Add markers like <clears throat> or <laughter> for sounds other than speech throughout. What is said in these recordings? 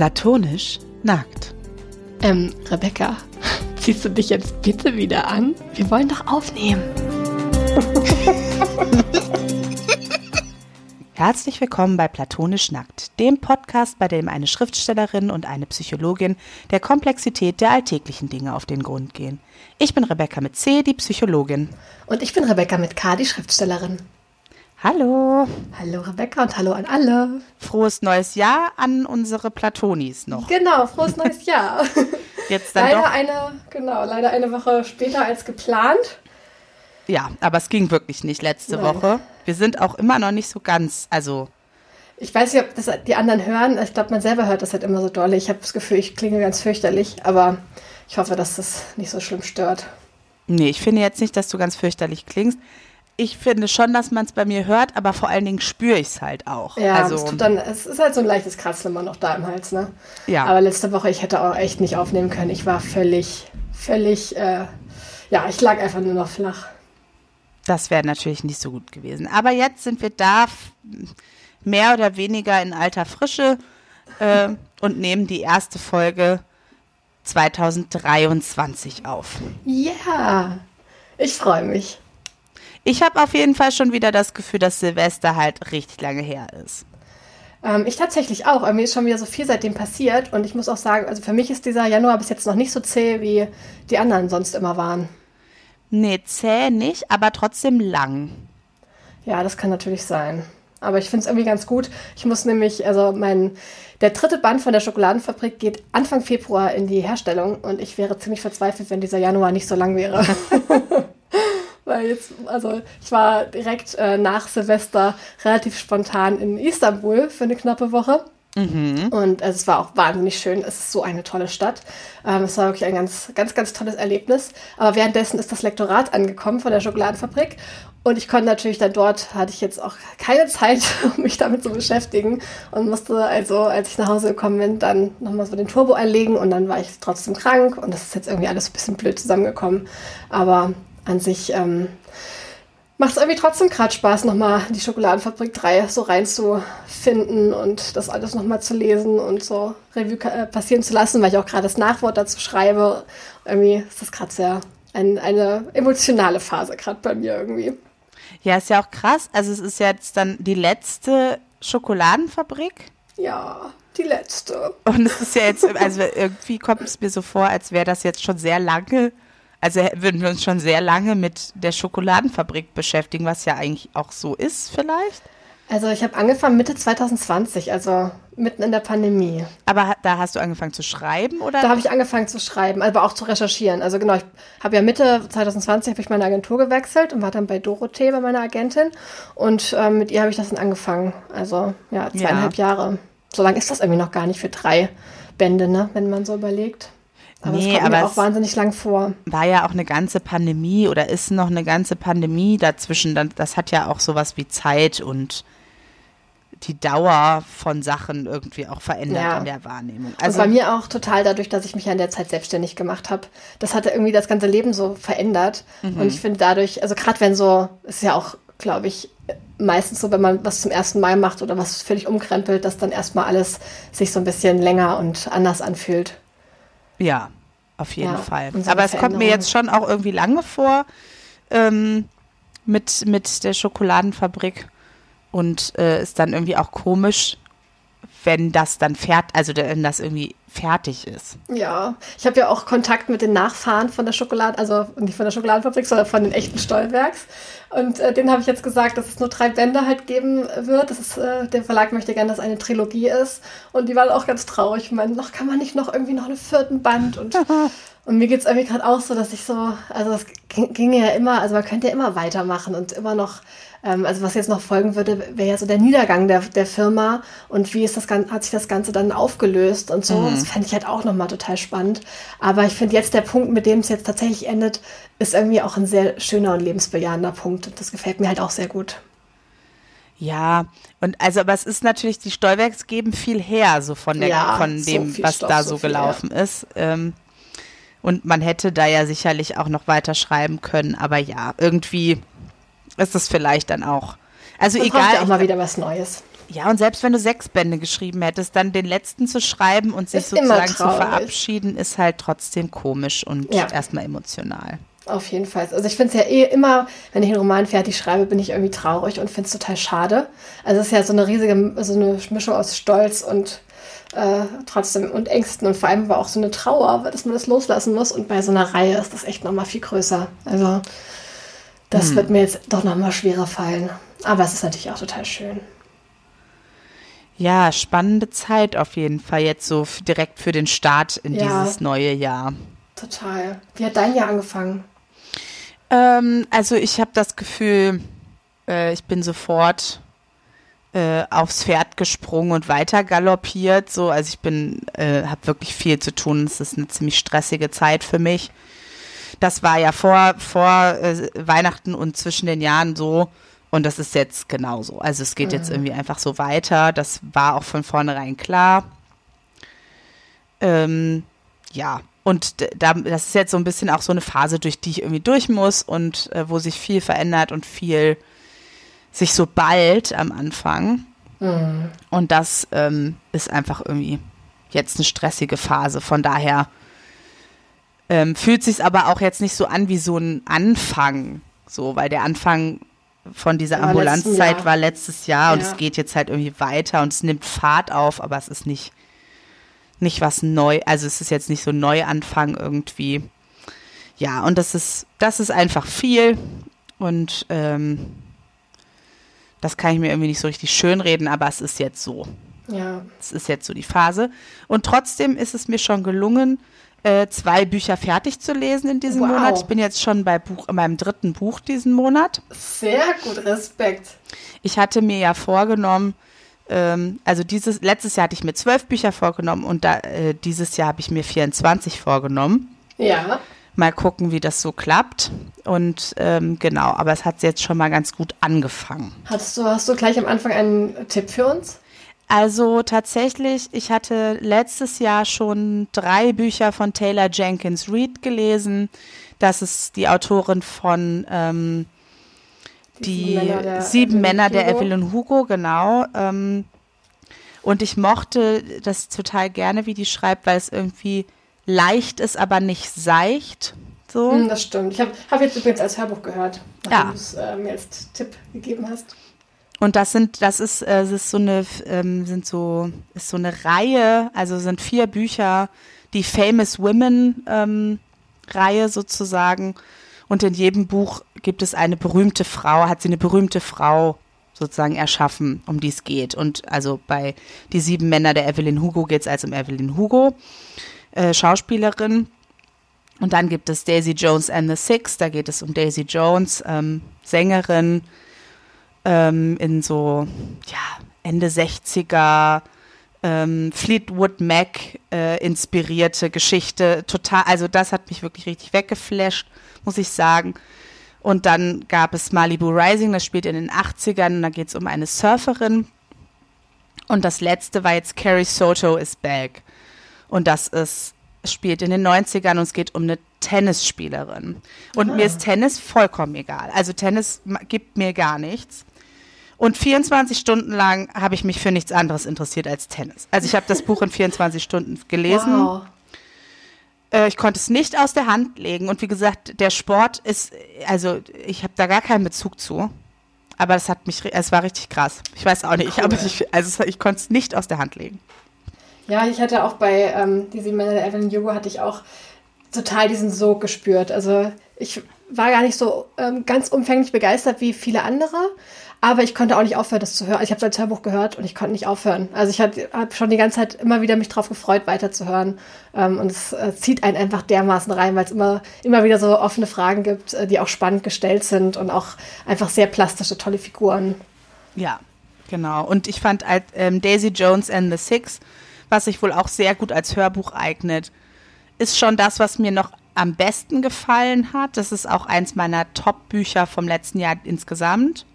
Platonisch nackt. Ähm, Rebecca, <laughs> ziehst du dich jetzt bitte wieder an? Wir wollen doch aufnehmen. <laughs> Herzlich willkommen bei Platonisch Nackt, dem Podcast, bei dem eine Schriftstellerin und eine Psychologin der Komplexität der alltäglichen Dinge auf den Grund gehen. Ich bin Rebecca mit C, die Psychologin. Und ich bin Rebecca mit K, die Schriftstellerin. Hallo. Hallo Rebecca und hallo an alle. Frohes neues Jahr an unsere Platonis noch. Genau, frohes neues Jahr. <laughs> Jetzt dann leider doch. eine, genau, leider eine Woche später als geplant. Ja, aber es ging wirklich nicht letzte Nein. Woche. Wir sind auch immer noch nicht so ganz, also Ich weiß nicht, ob das die anderen hören. Ich glaube, man selber hört das halt immer so dolle. Ich habe das Gefühl, ich klinge ganz fürchterlich, aber ich hoffe, dass das nicht so schlimm stört. Nee, ich finde jetzt nicht, dass du ganz fürchterlich klingst. Ich finde schon, dass man es bei mir hört, aber vor allen Dingen spüre ich es halt auch. Ja, also, es, tut dann, es ist halt so ein leichtes Kratzen immer noch da im Hals, ne? ja. Aber letzte Woche, ich hätte auch echt nicht aufnehmen können. Ich war völlig, völlig, äh, ja, ich lag einfach nur noch flach. das wäre natürlich nicht so gut gewesen. Aber jetzt sind wir da mehr oder weniger in alter Frische äh, <laughs> und nehmen die erste Folge 2023 auf. Ja, ich freue mich. Ich habe auf jeden Fall schon wieder das Gefühl, dass Silvester halt richtig lange her ist. Ähm, ich tatsächlich auch. aber Mir ist schon wieder so viel seitdem passiert. Und ich muss auch sagen, also für mich ist dieser Januar bis jetzt noch nicht so zäh, wie die anderen sonst immer waren. Nee, zäh nicht, aber trotzdem lang. Ja, das kann natürlich sein. Aber ich finde es irgendwie ganz gut. Ich muss nämlich, also mein, der dritte Band von der Schokoladenfabrik geht Anfang Februar in die Herstellung und ich wäre ziemlich verzweifelt, wenn dieser Januar nicht so lang wäre. <laughs> Weil jetzt, also ich war direkt äh, nach Silvester relativ spontan in Istanbul für eine knappe Woche. Und also es war auch wahnsinnig schön. Es ist so eine tolle Stadt. Ähm, es war wirklich ein ganz, ganz, ganz tolles Erlebnis. Aber währenddessen ist das Lektorat angekommen von der Schokoladenfabrik. Und ich konnte natürlich dann dort, hatte ich jetzt auch keine <laughs> Zeit, um mich damit zu beschäftigen. Und musste also, als ich nach Hause gekommen bin, dann nochmal so den Turbo einlegen. Und dann war ich trotzdem krank. Und das ist jetzt irgendwie alles ein bisschen blöd zusammengekommen. Aber an sich ähm, macht es irgendwie trotzdem gerade Spaß, nochmal die Schokoladenfabrik 3 so reinzufinden und das alles nochmal zu lesen und so Revue äh, passieren zu lassen, weil ich auch gerade das Nachwort dazu schreibe. Irgendwie ist das gerade sehr ein, eine emotionale Phase gerade bei mir irgendwie. Ja, ist ja auch krass. Also es ist jetzt dann die letzte Schokoladenfabrik. Ja, die letzte. Und es ist ja jetzt, also irgendwie kommt es mir so vor, als wäre das jetzt schon sehr lange, also würden wir uns schon sehr lange mit der Schokoladenfabrik beschäftigen, was ja eigentlich auch so ist vielleicht. Also ich habe angefangen Mitte 2020, also mitten in der Pandemie. Aber da hast du angefangen zu schreiben oder? Da habe ich angefangen zu schreiben, aber auch zu recherchieren. Also genau, ich habe ja Mitte 2020 habe ich meine Agentur gewechselt und war dann bei Dorothee, bei meiner Agentin. Und ähm, mit ihr habe ich das dann angefangen. Also ja, zweieinhalb Jahre. So lange ist das irgendwie noch gar nicht für drei Bände, ne? wenn man so überlegt. Aber es Nee, kommt aber mir auch wahnsinnig lang vor. war ja auch eine ganze Pandemie oder ist noch eine ganze Pandemie dazwischen. Das hat ja auch sowas wie Zeit und die Dauer von Sachen irgendwie auch verändert Ja. in der Wahrnehmung. Also Also bei mir auch total dadurch, dass ich mich ja in der Zeit selbstständig gemacht habe. Das hatte irgendwie das ganze Leben so verändert. Und ich finde dadurch, also gerade wenn so, ist ja auch, glaube ich, meistens so, wenn man was zum ersten Mal macht oder was völlig umkrempelt, dass dann erstmal alles sich so ein bisschen länger und anders anfühlt. Ja, auf jeden Ja, Fall. Aber es kommt mir jetzt schon auch irgendwie lange vor ähm, mit, mit der Schokoladenfabrik und äh, ist dann irgendwie auch komisch, wenn das dann fertig, also wenn das irgendwie fertig ist. Ja, ich habe ja auch Kontakt mit den Nachfahren von der Schokolade, also nicht von der Schokoladenfabrik, sondern von den echten Stolbergs. Und äh, denen habe ich jetzt gesagt, dass es nur drei Bände halt geben wird. Das ist, äh, der Verlag möchte gerne, dass es eine Trilogie ist. Und die waren auch ganz traurig. Ich meine, noch kann man nicht noch irgendwie noch einen vierten Band. Und, <laughs> und mir geht's irgendwie gerade auch so, dass ich so, also es ging, ja immer, also man könnte ja immer weitermachen und immer noch ähm, also was jetzt noch folgen würde, wäre ja so der Niedergang der, der Firma und wie ist das Gan- hat sich das Ganze dann aufgelöst und so. Das fände ich halt auch nochmal total spannend. Aber ich finde jetzt der Punkt, mit dem es jetzt tatsächlich endet, ist irgendwie auch ein sehr schöner und lebensbejahender Punkt. Und das gefällt mir halt auch sehr gut. Ja, und also, aber es ist natürlich, die Stolbergs geben viel her, so von der, Ja, von so dem, viel was Stoff, da so so gelaufen ist. Ähm, und man hätte da ja sicherlich auch noch weiter schreiben können, aber ja, irgendwie ist es vielleicht dann auch. Also Man egal, ja auch mal wieder was Neues. Ja, und selbst wenn du sechs Bände geschrieben hättest, dann den letzten zu schreiben und sich Ist sozusagen zu verabschieden, ist halt trotzdem komisch und Ja. erstmal emotional. Auf jeden Fall. Also ich finde es ja eh immer, wenn ich einen Roman fertig schreibe, bin ich irgendwie traurig und finde es total schade. Also es ist ja so eine riesige, so eine Mischung aus Stolz und äh, trotzdem und Ängsten und vor allem aber auch so eine Trauer, dass man das loslassen muss. Und bei so einer Reihe ist das echt nochmal viel größer. Also das wird mir jetzt doch nochmal schwerer fallen. Aber es ist natürlich auch total schön. Ja, spannende Zeit auf jeden Fall jetzt so direkt für den Start in Ja. dieses neue Jahr. Total. Wie hat dein Jahr angefangen? Ähm, also ich habe das Gefühl, äh, ich bin sofort äh, aufs Pferd gesprungen und weiter galoppiert. So, also ich bin, äh, habe wirklich viel zu tun. Es ist eine ziemlich stressige Zeit für mich. Das war ja vor vor äh, Weihnachten und zwischen den Jahren so. Und das ist jetzt genauso. Also es geht jetzt irgendwie einfach so weiter. Das war auch von vornherein klar. Ähm, ja, und da, das ist jetzt so ein bisschen auch so eine Phase, durch die ich irgendwie durch muss und äh, wo sich viel verändert und viel sich so bald am Anfang. Und das ähm, ist einfach irgendwie jetzt eine stressige Phase. Von daher ähm, fühlt sich aber auch jetzt nicht so an wie so ein Anfang, so, weil der Anfang von dieser War Ambulanzzeit war letztes Jahr und Ja. es geht jetzt halt irgendwie weiter und es nimmt Fahrt auf, aber es ist nicht nicht was neu, also es ist jetzt nicht so ein Neuanfang irgendwie. Ja, und das ist, das ist einfach viel und ähm, das kann ich mir irgendwie nicht so richtig schönreden, aber es ist jetzt so. Ja. Es ist jetzt so die Phase. Und trotzdem ist es mir schon gelungen, äh, zwei Bücher fertig zu lesen in diesem Wow. Monat. Ich bin jetzt schon bei Buch, meinem dritten Buch diesen Monat. Sehr gut, Respekt. Ich hatte mir ja vorgenommen, ähm, also dieses letztes Jahr hatte ich mir zwölf Bücher vorgenommen und da, äh, dieses Jahr habe ich mir 24 vorgenommen. Ja. Mal gucken, wie das so klappt. Und ähm, genau, aber es hat jetzt schon mal ganz gut angefangen. Hast du, hast du gleich am Anfang einen Tipp für uns? Also tatsächlich, ich hatte letztes Jahr schon drei Bücher von Taylor Jenkins Reid gelesen. Das ist die Autorin von ähm, die Sieben Männer der Sieben Evelyn Männer der Hugo. Evelyn Hugo, genau. Ähm, und ich mochte das total gerne, wie die schreibt, weil es irgendwie leicht ist, aber nicht seicht. So. Hm, das stimmt. Ich habe hab jetzt übrigens als Hörbuch gehört, nachdem Ja. du es äh, mir als Tipp gegeben hast. Und das sind, das ist, äh, es ist so eine, ähm, sind so, ist so eine Reihe, also sind vier Bücher, die Famous Women ähm, Reihe sozusagen. Und in jedem Buch gibt es eine berühmte Frau, hat sie eine berühmte Frau sozusagen erschaffen, um die es geht. Und also bei Die sieben Männer der Evelyn Hugo geht es also um Evelyn Hugo, äh, Schauspielerin. Und dann gibt es Daisy Jones and the Six, da geht es um Daisy Jones, ähm, Sängerin, ähm, in so ja, Ende 60er ähm, Fleetwood Mac äh, inspirierte Geschichte. Total, also das hat mich wirklich richtig weggeflasht, muss ich sagen. Und dann gab es Malibu Rising, das spielt in den 80ern und da geht es um eine Surferin. Und das letzte war jetzt Carrie Soto is Back. Und das ist, spielt in den 90ern und es geht um eine Tennisspielerin. Und mir ist Tennis vollkommen egal. Also Tennis gibt mir gar nichts. Und 24 Stunden lang habe ich mich für nichts anderes interessiert als Tennis. Also ich habe das Buch in 24 Stunden gelesen. Wow. Äh, ich konnte es nicht aus der Hand legen. Und wie gesagt, der Sport ist, also ich habe da gar keinen Bezug zu. Aber es hat mich, es war richtig krass. Ich weiß auch nicht, Cool. aber ich, also ich konnte es nicht aus der Hand legen. Ja, ich hatte auch bei ähm, sieben Männer Evelyn Hugo hatte ich auch total diesen Sog gespürt. Also ich war gar nicht so ähm, ganz umfänglich begeistert wie viele andere, aber ich konnte auch nicht aufhören, das zu hören. Also ich habe das Hörbuch gehört und ich konnte nicht aufhören. Also ich habe schon die ganze Zeit immer wieder mich drauf gefreut, weiterzuhören. Ähm, und es äh, zieht einen einfach dermaßen rein, weil es immer, immer wieder so offene Fragen gibt, äh, die auch spannend gestellt sind und auch einfach sehr plastische, tolle Figuren. Ja, genau. Und ich fand ähm, Daisy Jones and the Six, was sich wohl auch sehr gut als Hörbuch eignet, ist schon das, was mir noch am besten gefallen hat. Das ist auch eins meiner Top-Bücher vom letzten Jahr insgesamt.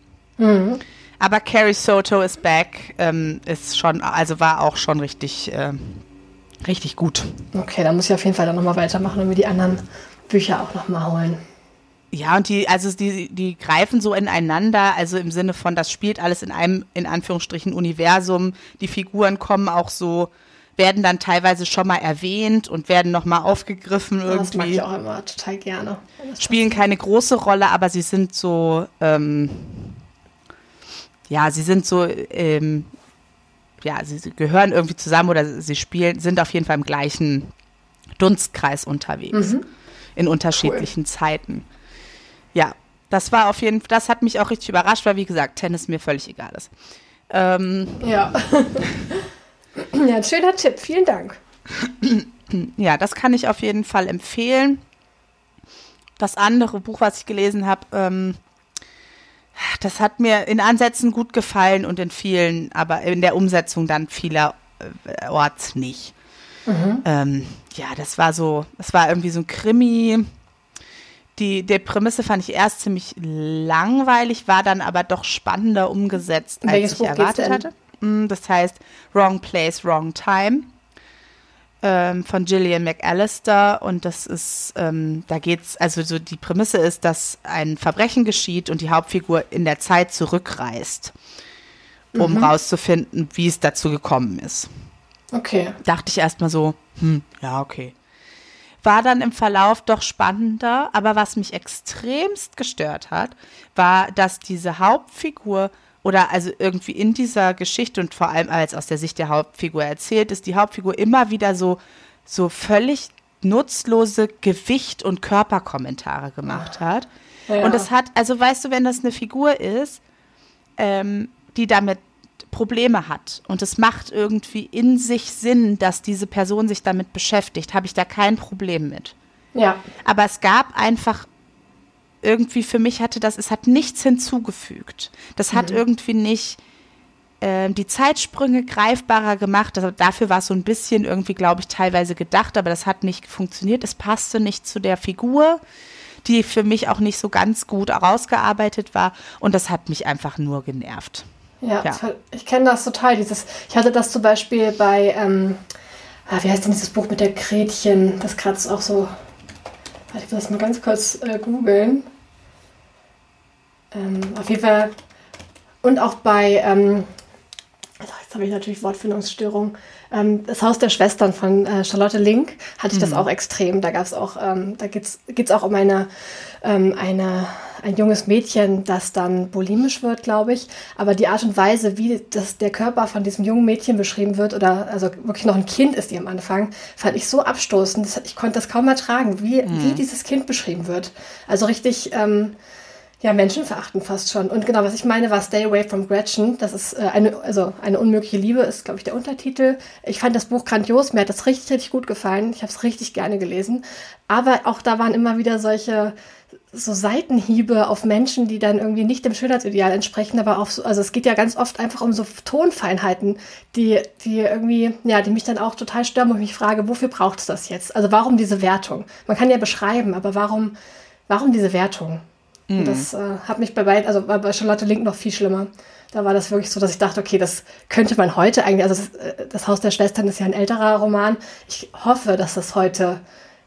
Aber Carrie Soto is Back ähm, ist schon, also war auch schon richtig, ähm, richtig gut. Okay, dann muss ich auf jeden Fall dann nochmal weitermachen und mir die anderen Bücher auch nochmal holen. Ja, und die, also die, die greifen so ineinander, also im Sinne von, das spielt alles in einem, in Anführungsstrichen, Universum. Die Figuren kommen auch so, werden dann teilweise schon mal erwähnt und werden nochmal aufgegriffen irgendwie. Das mag ich auch immer total gerne. Spielen keine große Rolle, aber sie sind so, ähm, ja, sie sind so, ähm, ja, sie, gehören irgendwie zusammen oder sie spielen, sind auf jeden Fall im gleichen Dunstkreis unterwegs. Mhm. In unterschiedlichen cool. Zeiten. Ja, das war auf jeden Fall, das hat mich auch richtig überrascht, weil wie gesagt, Tennis mir völlig egal ist. Ähm, ja. <laughs> <clears throat> ja, ein schöner Tipp, vielen Dank. <clears throat> Ja, das kann ich auf jeden Fall empfehlen. Das andere Buch, was ich gelesen habe, ähm, das hat mir in Ansätzen gut gefallen und in vielen, aber in der Umsetzung dann vielerorts nicht. Mhm. Ähm, ja, das war so, das war irgendwie so ein Krimi. Die, der Prämisse fand ich erst ziemlich langweilig, war dann aber doch spannender umgesetzt, als Welches ich Buch erwartet hatte. Mm, das heißt Wrong Place, Wrong Time ähm, von Gillian McAllister und das ist, ähm, da geht's, also so die Prämisse ist, dass ein Verbrechen geschieht und die Hauptfigur in der Zeit zurückreist, um mhm. rauszufinden, wie es dazu gekommen ist. Okay. Dachte ich erstmal so, hm, ja, okay war dann im Verlauf doch spannender. Aber was mich extremst gestört hat, war, dass diese Hauptfigur oder also irgendwie in dieser Geschichte und vor allem als aus der Sicht der Hauptfigur erzählt ist, die Hauptfigur immer wieder so, so völlig nutzlose Gewicht- und Körperkommentare gemacht hat. Ja. Und es hat, also weißt du, wenn das eine Figur ist, ähm, die damit Probleme hat und es macht irgendwie in sich Sinn, dass diese Person sich damit beschäftigt, habe ich da kein Problem mit. Ja. Aber es gab einfach irgendwie für mich hatte das, es hat nichts hinzugefügt. Das hat mhm. irgendwie nicht äh, die Zeitsprünge greifbarer gemacht. Also dafür war es so ein bisschen irgendwie, glaube ich, teilweise gedacht, aber das hat nicht funktioniert. Es passte nicht zu der Figur, die für mich auch nicht so ganz gut herausgearbeitet war. Und das hat mich einfach nur genervt. Ja, ja. ich kenne das total. Dieses, ich hatte das zum Beispiel bei, ähm, ah, wie heißt denn dieses Buch mit der Gretchen? Das kratzt auch so. Ich muss das mal ganz kurz äh, googeln. Ähm, auf jeden Fall. Und auch bei, ähm, also jetzt habe ich natürlich Wortfindungsstörung. Ähm, das Haus der Schwestern von äh, Charlotte Link hatte ich mhm. das auch extrem. Da gab es auch, ähm, da geht es auch um eine, ähm, eine ein junges Mädchen, das dann bulimisch wird, glaube ich. Aber die Art und Weise, wie das, der Körper von diesem jungen Mädchen beschrieben wird, oder also wirklich noch ein Kind ist die am Anfang, fand ich so abstoßend. Ich konnte das kaum ertragen, wie, mhm. wie dieses Kind beschrieben wird. Also richtig. Ähm, ja, Menschenverachten fast schon. Und genau, was ich meine, war Stay Away from Gretchen. Das ist äh, eine, also eine unmögliche Liebe, ist, glaube ich, der Untertitel. Ich fand das Buch grandios, mir hat das richtig, richtig gut gefallen. Ich habe es richtig gerne gelesen. Aber auch da waren immer wieder solche so Seitenhiebe auf Menschen, die dann irgendwie nicht dem Schönheitsideal entsprechen, aber auch so, also es geht ja ganz oft einfach um so Tonfeinheiten, die, die irgendwie, ja, die mich dann auch total stören, ich mich frage, wofür braucht es das jetzt? Also warum diese Wertung? Man kann ja beschreiben, aber warum, warum diese Wertung? Mhm. Und das äh, hat mich bei beiden, also bei Charlotte Link noch viel schlimmer. Da war das wirklich so, dass ich dachte, okay, das könnte man heute eigentlich, also das, äh, das Haus der Schwestern ist ja ein älterer Roman. Ich hoffe, dass das heute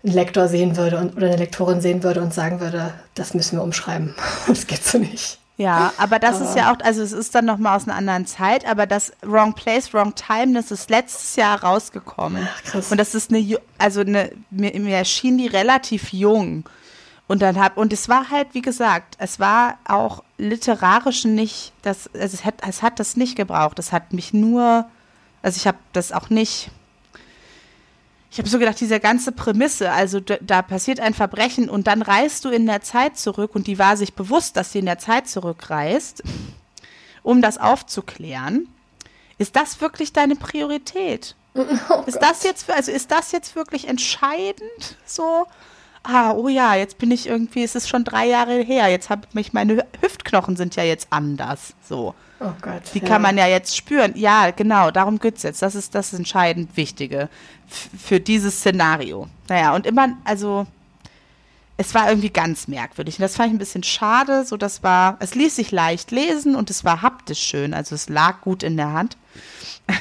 ein Lektor sehen würde und, oder eine Lektorin sehen würde und sagen würde, das müssen wir umschreiben. <laughs> Das geht so nicht. Ja, aber das aber ist ja auch, also es ist dann nochmal aus einer anderen Zeit, aber das Wrong Place, Wrong Time, das ist letztes Jahr rausgekommen. Ach, krass. Und das ist eine, also eine, mir, mir erschien die relativ jung. Und dann hab, und es war halt, wie gesagt, es war auch literarisch nicht, das, also es hat, es hat das nicht gebraucht. Es hat mich nur, also ich habe das auch nicht ich habe so gedacht, diese ganze Prämisse, also da passiert ein Verbrechen und dann reist du in der Zeit zurück und die war sich bewusst, dass sie in der Zeit zurückreist, um das aufzuklären. Ist das wirklich deine Priorität? <laughs> Oh ist das jetzt, also ist das jetzt wirklich entscheidend so? Ah, oh ja, jetzt bin ich irgendwie, es ist schon drei Jahre her, jetzt habe ich meine Hüftknochen sind ja jetzt anders, so. Oh Gott. Die ja. kann man ja jetzt spüren. Ja, genau, darum geht es jetzt. Das ist das entscheidend Wichtige für dieses Szenario. Naja, und immer, also es war irgendwie ganz merkwürdig. Und das fand ich ein bisschen schade. So, das war, es ließ sich leicht lesen und es war haptisch schön. Also es lag gut in der Hand. <laughs>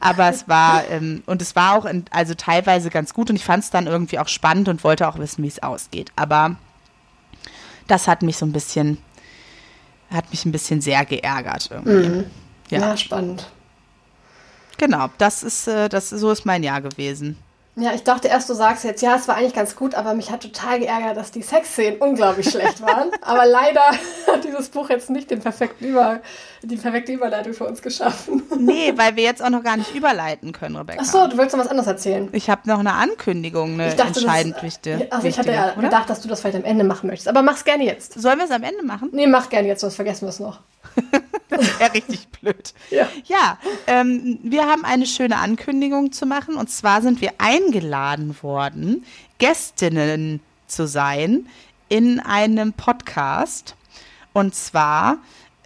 Aber es war, ähm, und es war auch in, also teilweise ganz gut und ich fand es dann irgendwie auch spannend und wollte auch wissen, wie es ausgeht. Aber das hat mich so ein bisschen, hat mich ein bisschen sehr geärgert irgendwie. Mhm. Ja. Ja. spannend. Genau, das ist, äh, das, so ist mein Jahr gewesen. Ja, ich dachte erst, du sagst jetzt, ja, es war eigentlich ganz gut, aber mich hat total geärgert, dass die Sexszenen unglaublich schlecht waren. <laughs> Aber leider hat dieses Buch jetzt nicht den perfekten Über, die perfekte Überleitung für uns geschaffen. Nee, weil wir jetzt auch noch gar nicht überleiten können, Rebecca. Ach so, du willst noch was anderes erzählen? Ich habe noch eine Ankündigung, eine Ich dachte, entscheidend das, wichtige. Also ich hatte ja oder? gedacht, dass du das vielleicht am Ende machen möchtest. Aber mach's gerne jetzt. Sollen wir es am Ende machen? Nee, mach gerne jetzt, sonst vergessen wir es noch. <laughs> Das wäre richtig blöd. Ja. Ja, ähm, wir haben eine schöne Ankündigung zu machen. Und zwar sind wir eingeladen worden, Gästinnen zu sein in einem Podcast. Und zwar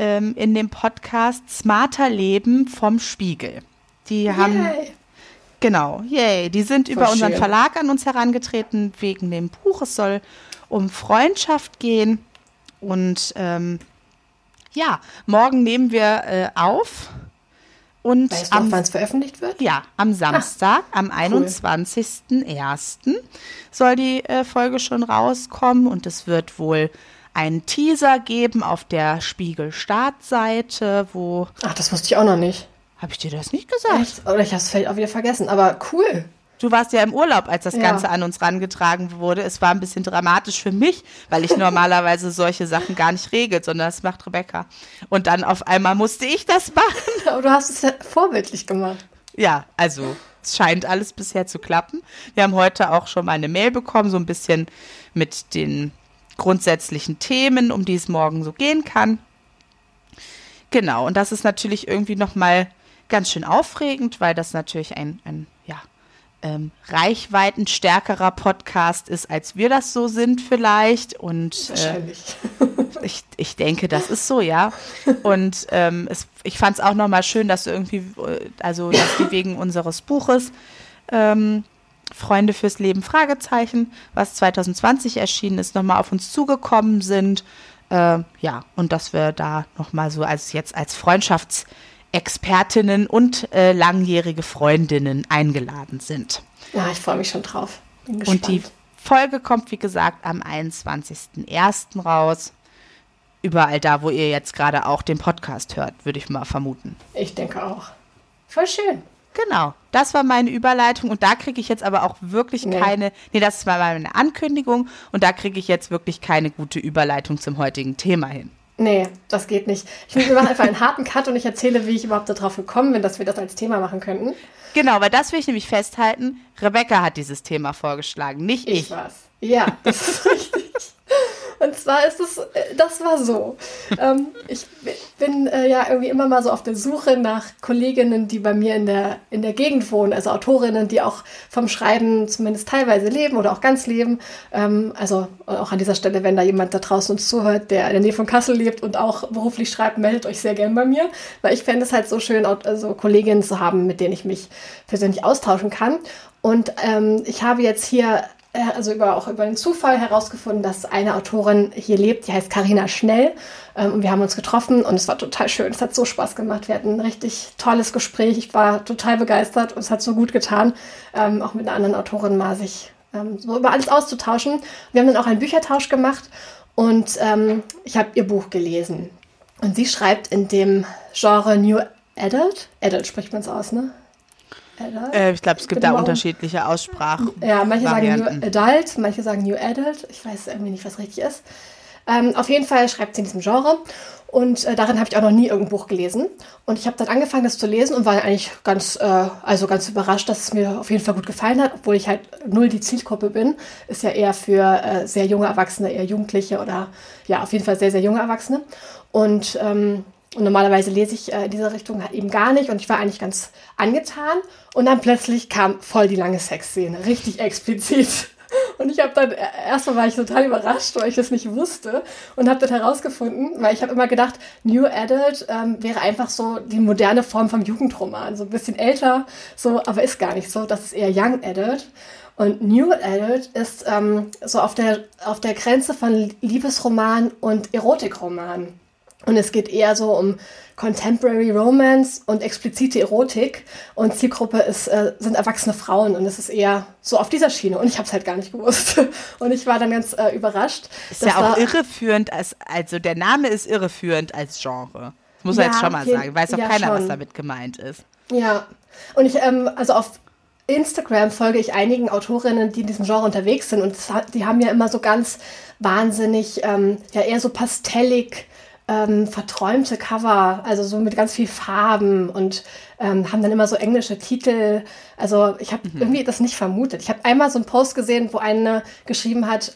ähm, in dem Podcast Smarter Leben vom Spiegel. Die haben Yay. Genau, yay. Die sind über Voll unseren schön. Verlag an uns herangetreten wegen dem Buch. Es soll um Freundschaft gehen. Und ähm, ja, morgen nehmen wir äh, auf. Und Weißt am, wann es veröffentlicht wird? ja, am Samstag, am Ah, cool. 21.01. soll die äh, Folge schon rauskommen. Und es wird wohl einen Teaser geben auf der Spiegel-Startseite, wo. Ach, das wusste ich auch noch nicht. Habe ich dir das nicht gesagt? Oder ich habe es vielleicht auch wieder vergessen. Aber cool. Du warst ja im Urlaub, als das Ja. Ganze an uns rangetragen wurde. Es war ein bisschen dramatisch für mich, weil ich <laughs> normalerweise solche Sachen gar nicht regel, sondern das macht Rebecca. Und dann auf einmal musste ich das machen. <laughs> Aber du hast es ja vorbildlich gemacht. Ja, also es scheint alles bisher zu klappen. Wir haben heute auch schon mal eine Mail bekommen, so ein bisschen mit den grundsätzlichen Themen, um die es morgen so gehen kann. Genau, und das ist natürlich irgendwie nochmal ganz schön aufregend, weil das natürlich ein, ein ja, ähm, reichweitenstärkerer Podcast ist, als wir das so sind vielleicht. Und äh, <laughs> ich, ich denke, das ist so, ja. Und ähm, es, ich fand es auch nochmal schön, dass irgendwie, äh, also dass die wegen unseres Buches ähm, Freunde fürs Leben Fragezeichen, was 2020 erschienen ist, nochmal auf uns zugekommen sind. Äh, ja, und dass wir da nochmal so als jetzt als Freundschaftsexpertinnen und äh, langjährige Freundinnen eingeladen sind. Ja, ich freue mich schon drauf. Bin gespannt. Und die Folge kommt, wie gesagt, am 21.01. raus. Überall da, wo ihr jetzt gerade auch den Podcast hört, würde ich mal vermuten. ich denke auch. Voll schön. Genau, das war meine Überleitung und da kriege ich jetzt aber auch wirklich Nee. keine, nee, das war meine Ankündigung und da kriege ich jetzt wirklich keine gute Überleitung zum heutigen Thema hin. Nee, das geht nicht. Ich finde, wir machen einfach einen harten Cut und ich erzähle, wie ich überhaupt darauf gekommen bin, dass wir das als Thema machen könnten. Genau, weil das will ich nämlich festhalten. Rebecca hat dieses Thema vorgeschlagen, nicht ich. Ich war's. Ja, das ist <laughs> richtig. Und zwar ist es, äh, das war so. Ähm, ich bin äh, ja irgendwie immer mal so auf der Suche nach Kolleginnen, die bei mir in der, in der Gegend wohnen, also Autorinnen, die auch vom Schreiben zumindest teilweise leben oder auch ganz leben. Ähm, also auch an dieser Stelle, wenn da jemand da draußen uns zuhört, der in der Nähe von Kassel lebt und auch beruflich schreibt, meldet euch sehr gern bei mir, weil ich fände es halt so schön, also Kolleginnen zu haben, mit denen ich mich persönlich austauschen kann. Und ähm, ich habe jetzt hier äh, also über, auch über den Zufall herausgefunden, dass eine Autorin hier lebt, die heißt Karina Schnell. Ähm, und wir haben uns getroffen und es war total schön. Es hat so Spaß gemacht. Wir hatten ein richtig tolles Gespräch. Ich war total begeistert und es hat so gut getan, ähm, auch mit einer anderen Autorin mal sich ähm, so über alles auszutauschen. Wir haben dann auch einen Büchertausch gemacht und ich habe ihr Buch gelesen. Und sie schreibt in dem Genre New Adult. Adult spricht man es aus, ne? Adult? Äh, ich glaube, es gibt Bin da unterschiedliche Aussprachen. Ja, manche sagen Varianten. New Adult, manche sagen New Adult. Ich weiß irgendwie nicht, was richtig ist. Ähm, auf jeden Fall schreibt sie in diesem Genre. Und äh, darin habe ich auch noch nie irgendein Buch gelesen. Und ich habe dann angefangen, das zu lesen und war eigentlich ganz, äh, also ganz überrascht, dass es mir auf jeden Fall gut gefallen hat, obwohl ich halt null die Zielgruppe bin. Ist ja eher für äh, sehr junge Erwachsene, eher Jugendliche oder ja, auf jeden Fall sehr, sehr junge Erwachsene. Und, ähm, und normalerweise lese ich äh, in diese Richtung halt eben gar nicht und ich war eigentlich ganz angetan. Und dann plötzlich kam voll die lange Sexszene, richtig explizit. <laughs> Und ich habe dann, äh, erstmal war ich total überrascht, weil ich das nicht wusste und habe dann herausgefunden, weil ich habe immer gedacht, New Adult ähm, wäre einfach so die moderne Form vom Jugendroman, so ein bisschen älter, so, aber ist gar nicht so, das ist eher Young Adult. Und New Adult ist ähm, so auf der, auf der Grenze von Liebesroman und Erotikroman. Und es geht eher so um Contemporary Romance und explizite Erotik. Und Zielgruppe ist, äh, sind erwachsene Frauen. Und es ist eher so auf dieser Schiene. Und ich habe es halt gar nicht gewusst. <laughs> Und ich war dann ganz äh, überrascht. Ist ja auch irreführend, als, also der Name ist irreführend als Genre. Das muss man ja, jetzt schon mal sagen. Weiß auch ja, keiner, schon. was damit gemeint ist. Ja. Und ich, ähm, also auf Instagram folge ich einigen Autorinnen, die in diesem Genre unterwegs sind. Und die haben ja immer so ganz wahnsinnig, ähm, ja eher so pastellig ähm, verträumte Cover, also so mit ganz viel Farben und ähm, haben dann immer so englische Titel. Also ich habe mhm. irgendwie das nicht vermutet. Ich habe einmal so einen Post gesehen, wo eine geschrieben hat,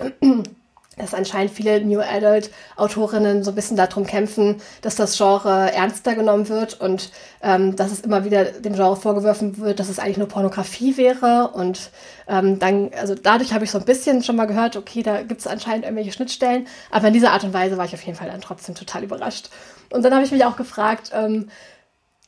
dass anscheinend viele New Adult Autorinnen so ein bisschen darum kämpfen, dass das Genre ernster genommen wird und ähm, dass es immer wieder dem Genre vorgeworfen wird, dass es eigentlich nur Pornografie wäre. Und ähm, dann, also dadurch habe ich so ein bisschen schon mal gehört, okay, da gibt es anscheinend irgendwelche Schnittstellen. Aber in dieser Art und Weise war ich auf jeden Fall dann trotzdem total überrascht. Und dann habe ich mich auch gefragt, ähm,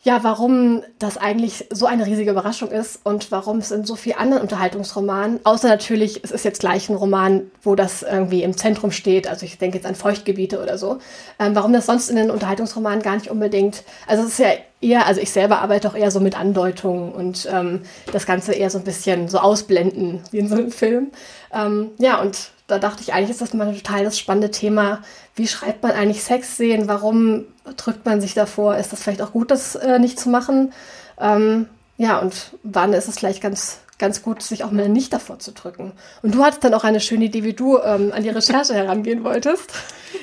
ja, warum das eigentlich so eine riesige Überraschung ist und warum es in so vielen anderen Unterhaltungsromanen, außer natürlich, es ist jetzt gleich ein Roman, wo das irgendwie im Zentrum steht, also ich denke jetzt an Feuchtgebiete oder so, ähm, warum das sonst in den Unterhaltungsromanen gar nicht unbedingt, also es ist ja eher, also ich selber arbeite auch eher so mit Andeutungen und ähm, das Ganze eher so ein bisschen so ausblenden, wie in so einem Film. Ähm, ja, und da dachte ich, eigentlich ist das mal total das spannende Thema. Wie schreibt man eigentlich Sexszenen? Warum drückt man sich davor? Ist das vielleicht auch gut, das äh, nicht zu machen? Ähm, ja, und wann ist es vielleicht ganz ganz gut, sich auch mal nicht davor zu drücken. Und du hattest dann auch eine schöne Idee, wie du ähm, an die Recherche herangehen wolltest.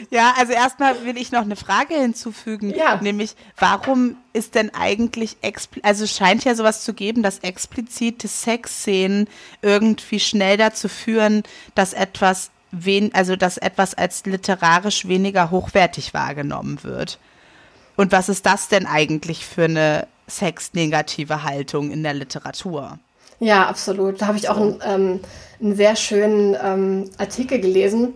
Ja, also erstmal will ich noch eine Frage hinzufügen, ja. nämlich warum ist denn eigentlich, also es scheint ja sowas zu geben, dass explizite Sexszenen irgendwie schnell dazu führen, dass etwas wen, also dass etwas als literarisch weniger hochwertig wahrgenommen wird. Und was ist das denn eigentlich für eine sexnegative Haltung in der Literatur? Ja, absolut. Da habe ich auch einen, ähm, einen sehr schönen ähm, Artikel gelesen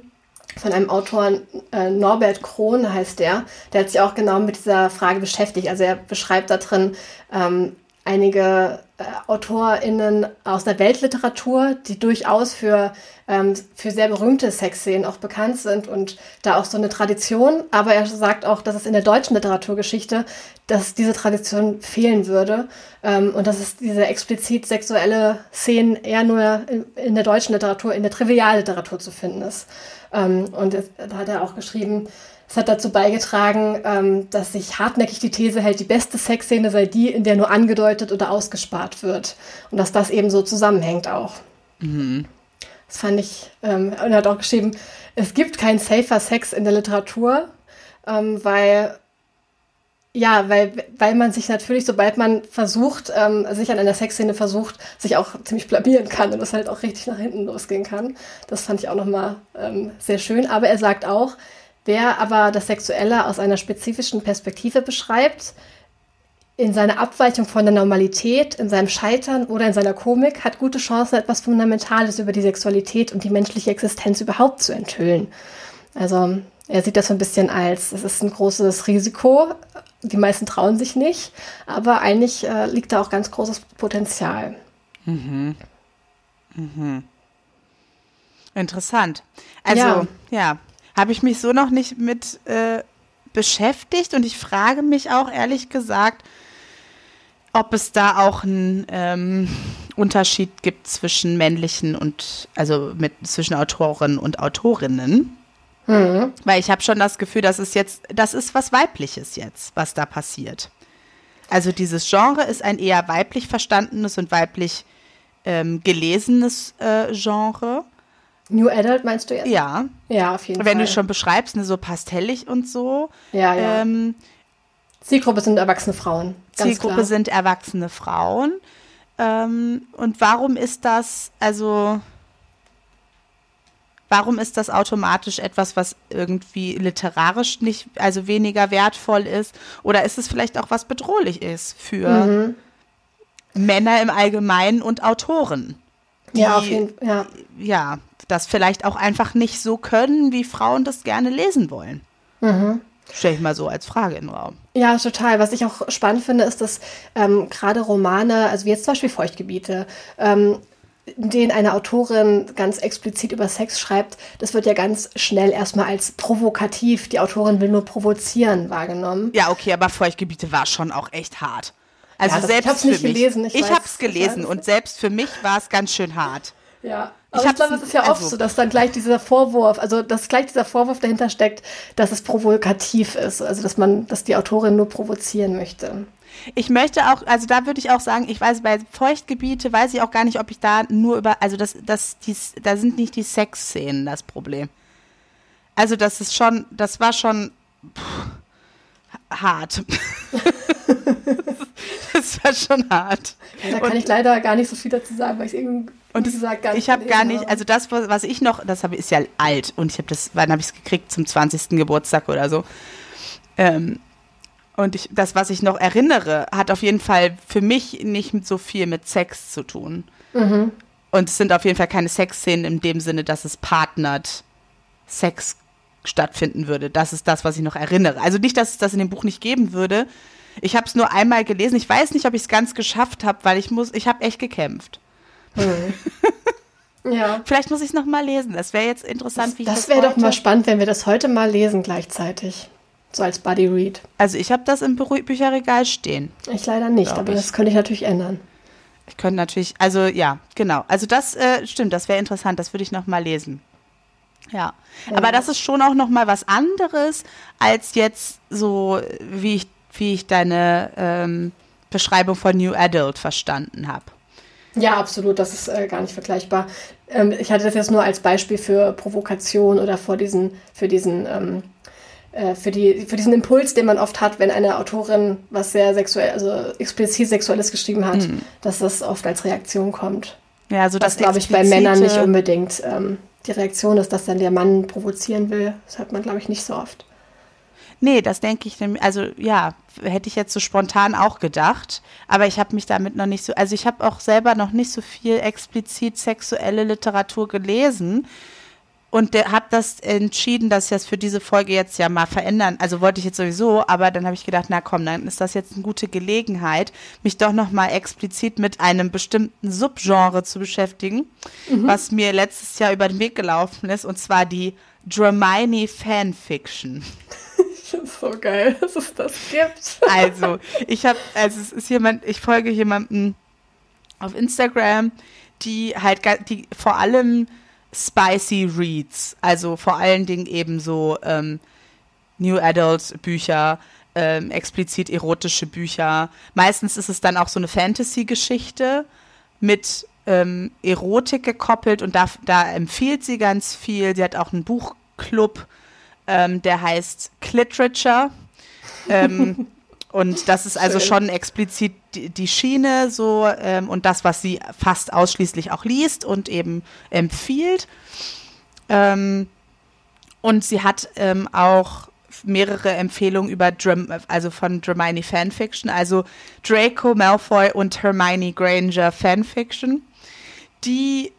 von einem Autor, äh, Norbert Krohn heißt der. Der hat sich auch genau mit dieser Frage beschäftigt. Also er beschreibt da drin ähm, einige AutorInnen aus der Weltliteratur, die durchaus für, ähm, für sehr berühmte Sexszenen auch bekannt sind und da auch so eine Tradition. Aber er sagt auch, dass es in der deutschen Literaturgeschichte, dass diese Tradition fehlen würde ähm, und dass es diese explizit sexuelle Szenen eher nur in, in der deutschen Literatur, in der Trivialliteratur zu finden ist. Ähm, und da hat er auch geschrieben, es hat dazu beigetragen, ähm, dass sich hartnäckig die These hält, die beste Sexszene sei die, in der nur angedeutet oder ausgespart wird. Und dass das eben so zusammenhängt auch. Mhm. Das fand ich, ähm, und er hat auch geschrieben, es gibt keinen safer Sex in der Literatur, ähm, weil ja, weil, weil man sich natürlich, sobald man versucht, ähm, sich an einer Sexszene versucht, sich auch ziemlich blamieren kann und das halt auch richtig nach hinten losgehen kann. Das fand ich auch nochmal ähm, sehr schön. Aber er sagt auch, Wer aber das Sexuelle aus einer spezifischen Perspektive beschreibt, in seiner Abweichung von der Normalität, in seinem Scheitern oder in seiner Komik, hat gute Chancen, etwas Fundamentales über die Sexualität und die menschliche Existenz überhaupt zu enthüllen. Also er sieht das so ein bisschen als, es ist ein großes Risiko. Die meisten trauen sich nicht, aber eigentlich äh, liegt da auch ganz großes Potenzial. Mhm. Mhm. Interessant. Also, ja. ja habe ich mich so noch nicht mit äh, beschäftigt und ich frage mich auch ehrlich gesagt, ob es da auch einen ähm, Unterschied gibt zwischen männlichen und also mit zwischen Autoren und Autorinnen. Mhm. Weil ich habe schon das Gefühl, dass es jetzt, das ist was Weibliches jetzt, was da passiert. Also dieses Genre ist ein eher weiblich verstandenes und weiblich ähm, gelesenes äh, Genre. New Adult meinst du jetzt? Ja. Ja, auf jeden Wenn Fall. Wenn du schon beschreibst, ne, so pastellig und so. Ja, ja. Ähm, Zielgruppe sind erwachsene Frauen. Zielgruppe klar. sind erwachsene Frauen. Ähm, und warum ist das, also, warum ist das automatisch etwas, was irgendwie literarisch nicht, also weniger wertvoll ist? Oder ist es vielleicht auch was bedrohlich ist für mhm. Männer im Allgemeinen und Autoren? Die, ja, auf jeden Fall. Ja. ja, das vielleicht auch einfach nicht so können, wie Frauen das gerne lesen wollen. Mhm. Stelle ich mal so als Frage in den Raum. Ja, total. Was ich auch spannend finde, ist, dass ähm, gerade Romane, also wie jetzt zum Beispiel Feuchtgebiete, ähm, in denen eine Autorin ganz explizit über Sex schreibt, das wird ja ganz schnell erstmal als provokativ, die Autorin will nur provozieren, wahrgenommen. Ja, okay, aber Feuchtgebiete war schon auch echt hart. Also Ja, das- selbst ich hab's für nicht mich. gelesen, ich Ich, hab's ich gelesen und selbst für mich war es ganz schön hart. Ja, Ich aber ich, hab's glaube, es ist ja oft also- so, dass dann gleich dieser Vorwurf, also dass gleich dieser Vorwurf dahinter steckt, dass es provokativ ist, also dass man, dass die Autorin nur provozieren möchte. Ich möchte auch, also da würde ich auch sagen, ich weiß, bei Feuchtgebiete weiß ich auch gar nicht, ob ich da nur über, also das, das, dies, da sind nicht die Sexszenen das Problem. Also das ist schon, das war schon pff, hart. <laughs> <laughs> das war schon hart. Ja, da kann ich leider gar nicht so viel dazu sagen, weil ich es irgendwie Und nicht ich habe gar nicht, also das, was ich noch, das habe ist ja alt und ich habe das, wann habe ich es gekriegt? Zum 20. Geburtstag oder so. Ähm, und ich, das, was ich noch erinnere, hat auf jeden Fall für mich nicht so viel mit Sex zu tun. Mhm. Und es sind auf jeden Fall keine Sexszenen in dem Sinne, dass es partnert Sex stattfinden würde. Das ist das, was ich noch erinnere. Also nicht, dass es das in dem Buch nicht geben würde. Ich habe es nur einmal gelesen. Ich weiß nicht, ob ich es ganz geschafft habe, weil ich muss, ich habe echt gekämpft. Ja. <laughs> Vielleicht muss ich es noch mal lesen. Das wäre jetzt interessant, wie ich das Das wäre doch mal spannend, wenn wir das heute mal lesen gleichzeitig. So als Buddy Read. Also ich habe das im Bü Bücherregal stehen. Ich leider nicht, aber ich. das könnte ich natürlich ändern. Ich könnte natürlich, also ja, genau. Also das äh, stimmt, das wäre interessant. Das würde ich noch mal lesen. Ja. aber das ist schon auch noch mal was anderes als jetzt so, wie ich, wie ich deine ähm, Beschreibung von New Adult verstanden habe. Ja, absolut, das ist äh, gar nicht vergleichbar. Ähm, ich hatte das jetzt nur als Beispiel für Provokation oder vor diesen, für diesen, ähm, äh, für, die, für diesen Impuls, den man oft hat, wenn eine Autorin was sehr sexuell, also explizit Sexuelles geschrieben hat, Mhm. dass das oft als Reaktion kommt. Ja, also Das das glaube ich bei Männern nicht unbedingt ähm, die Reaktion ist, dass dann der Mann provozieren will. Das hört man, glaube ich, nicht so oft. Nee, das denke ich nämlich, also ja, hätte ich jetzt so spontan auch gedacht, aber ich habe mich damit noch nicht so, also ich habe auch selber noch nicht so viel explizit sexuelle Literatur gelesen und habe das entschieden, dass ich das für diese Folge jetzt ja mal verändern, also wollte ich jetzt sowieso, aber dann habe ich gedacht, na komm, dann ist das jetzt eine gute Gelegenheit, mich doch noch mal explizit mit einem bestimmten Subgenre zu beschäftigen, was mir letztes Jahr über den Weg gelaufen ist, und zwar die Dramini Fanfiction. <laughs> Das <laughs> ist so geil, dass es das gibt. Also, ich habe, also es ist jemand, ich folge jemandem auf Instagram, die halt, die vor allem spicy Reads, also vor allen Dingen eben so ähm, New Adult Bücher, ähm, explizit erotische Bücher. Meistens ist es dann auch so eine Fantasy-Geschichte mit ähm, Erotik gekoppelt und da, da empfiehlt sie ganz viel. Sie hat auch einen Buchclub, ähm, der heißt Cliterature. ähm, <laughs> und das ist also schon explizit die, die Schiene so ähm, und das, was sie fast ausschließlich auch liest und eben empfiehlt. Ähm, und sie hat ähm, auch mehrere Empfehlungen über Dram also von Hermione Fanfiction, also Draco Malfoy und Hermione Granger Fanfiction, die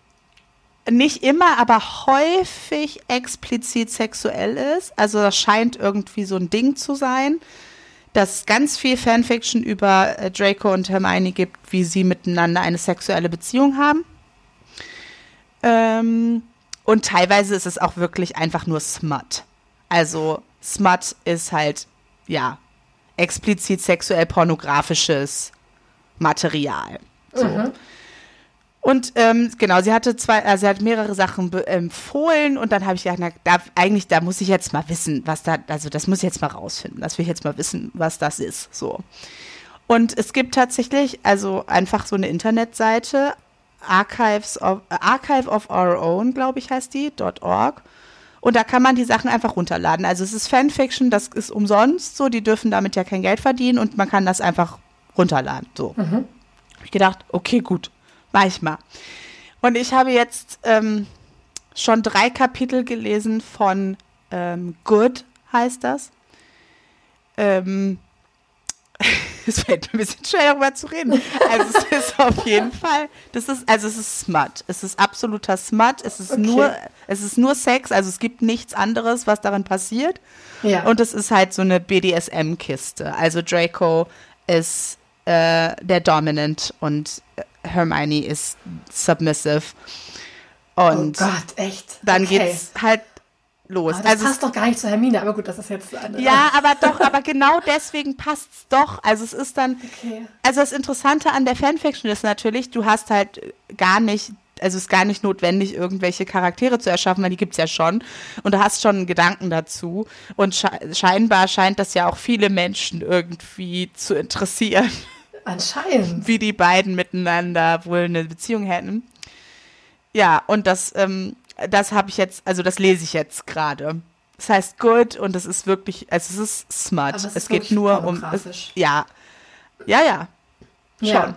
nicht immer, aber häufig explizit sexuell ist. Also das scheint irgendwie so ein Ding zu sein, dass es ganz viel Fanfiction über äh, Draco und Hermione gibt, wie sie miteinander eine sexuelle Beziehung haben. Ähm, und teilweise ist es auch wirklich einfach nur Smut. Also Smut ist halt, ja, explizit sexuell pornografisches Material. So. Und ähm, genau, sie hatte zwei, also sie hat mehrere Sachen empfohlen und dann habe ich gedacht, na, da, eigentlich, da muss ich jetzt mal wissen, was da, also das muss ich jetzt mal rausfinden. Das will ich jetzt mal wissen, was das ist. So. Und es gibt tatsächlich, also einfach so eine Internetseite, Archives of, Archive of Our Own, glaube ich, heißt die, .org. Und da kann man die Sachen einfach runterladen. Also es ist Fanfiction, das ist umsonst so, die dürfen damit ja kein Geld verdienen und man kann das einfach runterladen. So. Hab ich gedacht, okay, gut, mach ich mal. Und ich habe jetzt ähm, schon drei Kapitel gelesen von ähm, Good, heißt das. Ähm, <laughs> es fällt mir ein bisschen schwer darüber zu reden. Also es <laughs> ist auf jeden Fall, das ist, also es ist Smut. Es ist absoluter Smut. Es ist Okay. nur, es ist nur Sex, also es gibt nichts anderes, was darin passiert. Ja. Und es ist halt so eine BDSM-Kiste. Also Draco ist äh, der Dominant und Hermione ist submissive. Und oh Gott, echt. dann okay. geht's halt los. Aber das also passt doch gar nicht zu Hermine, aber gut, das ist jetzt eine. Ja, aber doch, aber genau deswegen passt's doch. Also es ist dann. Okay. Also das Interessante an der Fanfiction ist natürlich, du hast halt gar nicht also es ist gar nicht notwendig, irgendwelche Charaktere zu erschaffen, weil die gibt es ja schon. Und du hast schon einen Gedanken dazu. Und sche scheinbar scheint das ja auch viele Menschen irgendwie zu interessieren. Anscheinend. Wie die beiden miteinander wohl eine Beziehung hätten. Ja, und das, ähm, das habe ich jetzt, also das lese ich jetzt gerade. Das heißt good und es ist wirklich, also es ist smart. Es, es geht nur um. Es, ja. Ja, ja. Schon. Ja.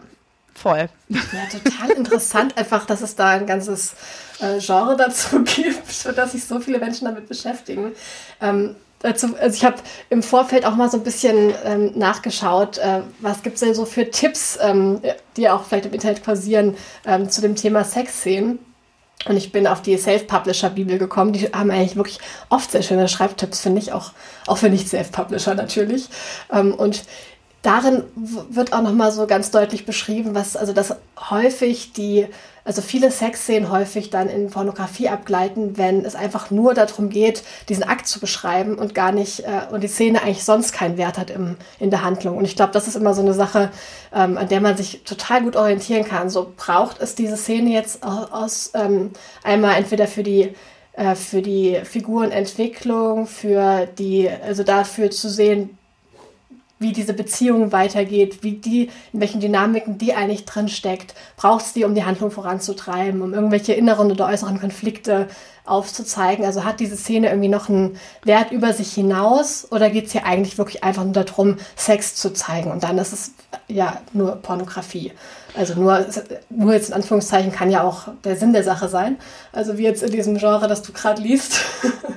Voll. Ja, total interessant <laughs> einfach, dass es da ein ganzes äh, Genre dazu <laughs> gibt, dass sich so viele Menschen damit beschäftigen. Ähm, also ich habe im Vorfeld auch mal so ein bisschen ähm, nachgeschaut, äh, was gibt es denn so für Tipps, ähm, die auch vielleicht im Internet kursieren, ähm, zu dem Thema Sexszenen. Und ich bin auf die Self-Publisher-Bibel gekommen. Die haben eigentlich wirklich oft sehr schöne Schreibtipps, finde ich, auch, auch für Nicht-Self-Publisher natürlich. Ähm, und darin wird auch nochmal so ganz deutlich beschrieben, was, also dass häufig die, also viele Sexszenen häufig dann in Pornografie abgleiten, wenn es einfach nur darum geht, diesen Akt zu beschreiben und gar nicht, äh, und die Szene eigentlich sonst keinen Wert hat im, in der Handlung. Und ich glaube, das ist immer so eine Sache, ähm, an der man sich total gut orientieren kann. So braucht es diese Szene jetzt aus, ähm, einmal entweder für die äh, für die Figurenentwicklung, für die, also dafür zu sehen, wie diese Beziehung weitergeht, wie die, in welchen Dynamiken die eigentlich drin steckt. Braucht es die, um die Handlung voranzutreiben, um irgendwelche inneren oder äußeren Konflikte aufzuzeigen? Also hat diese Szene irgendwie noch einen Wert über sich hinaus oder geht es hier eigentlich wirklich einfach nur darum, Sex zu zeigen? Und dann ist es ja nur Pornografie. Also nur, nur jetzt in Anführungszeichen kann ja auch der Sinn der Sache sein. Also wie jetzt in diesem Genre, das du gerade liest.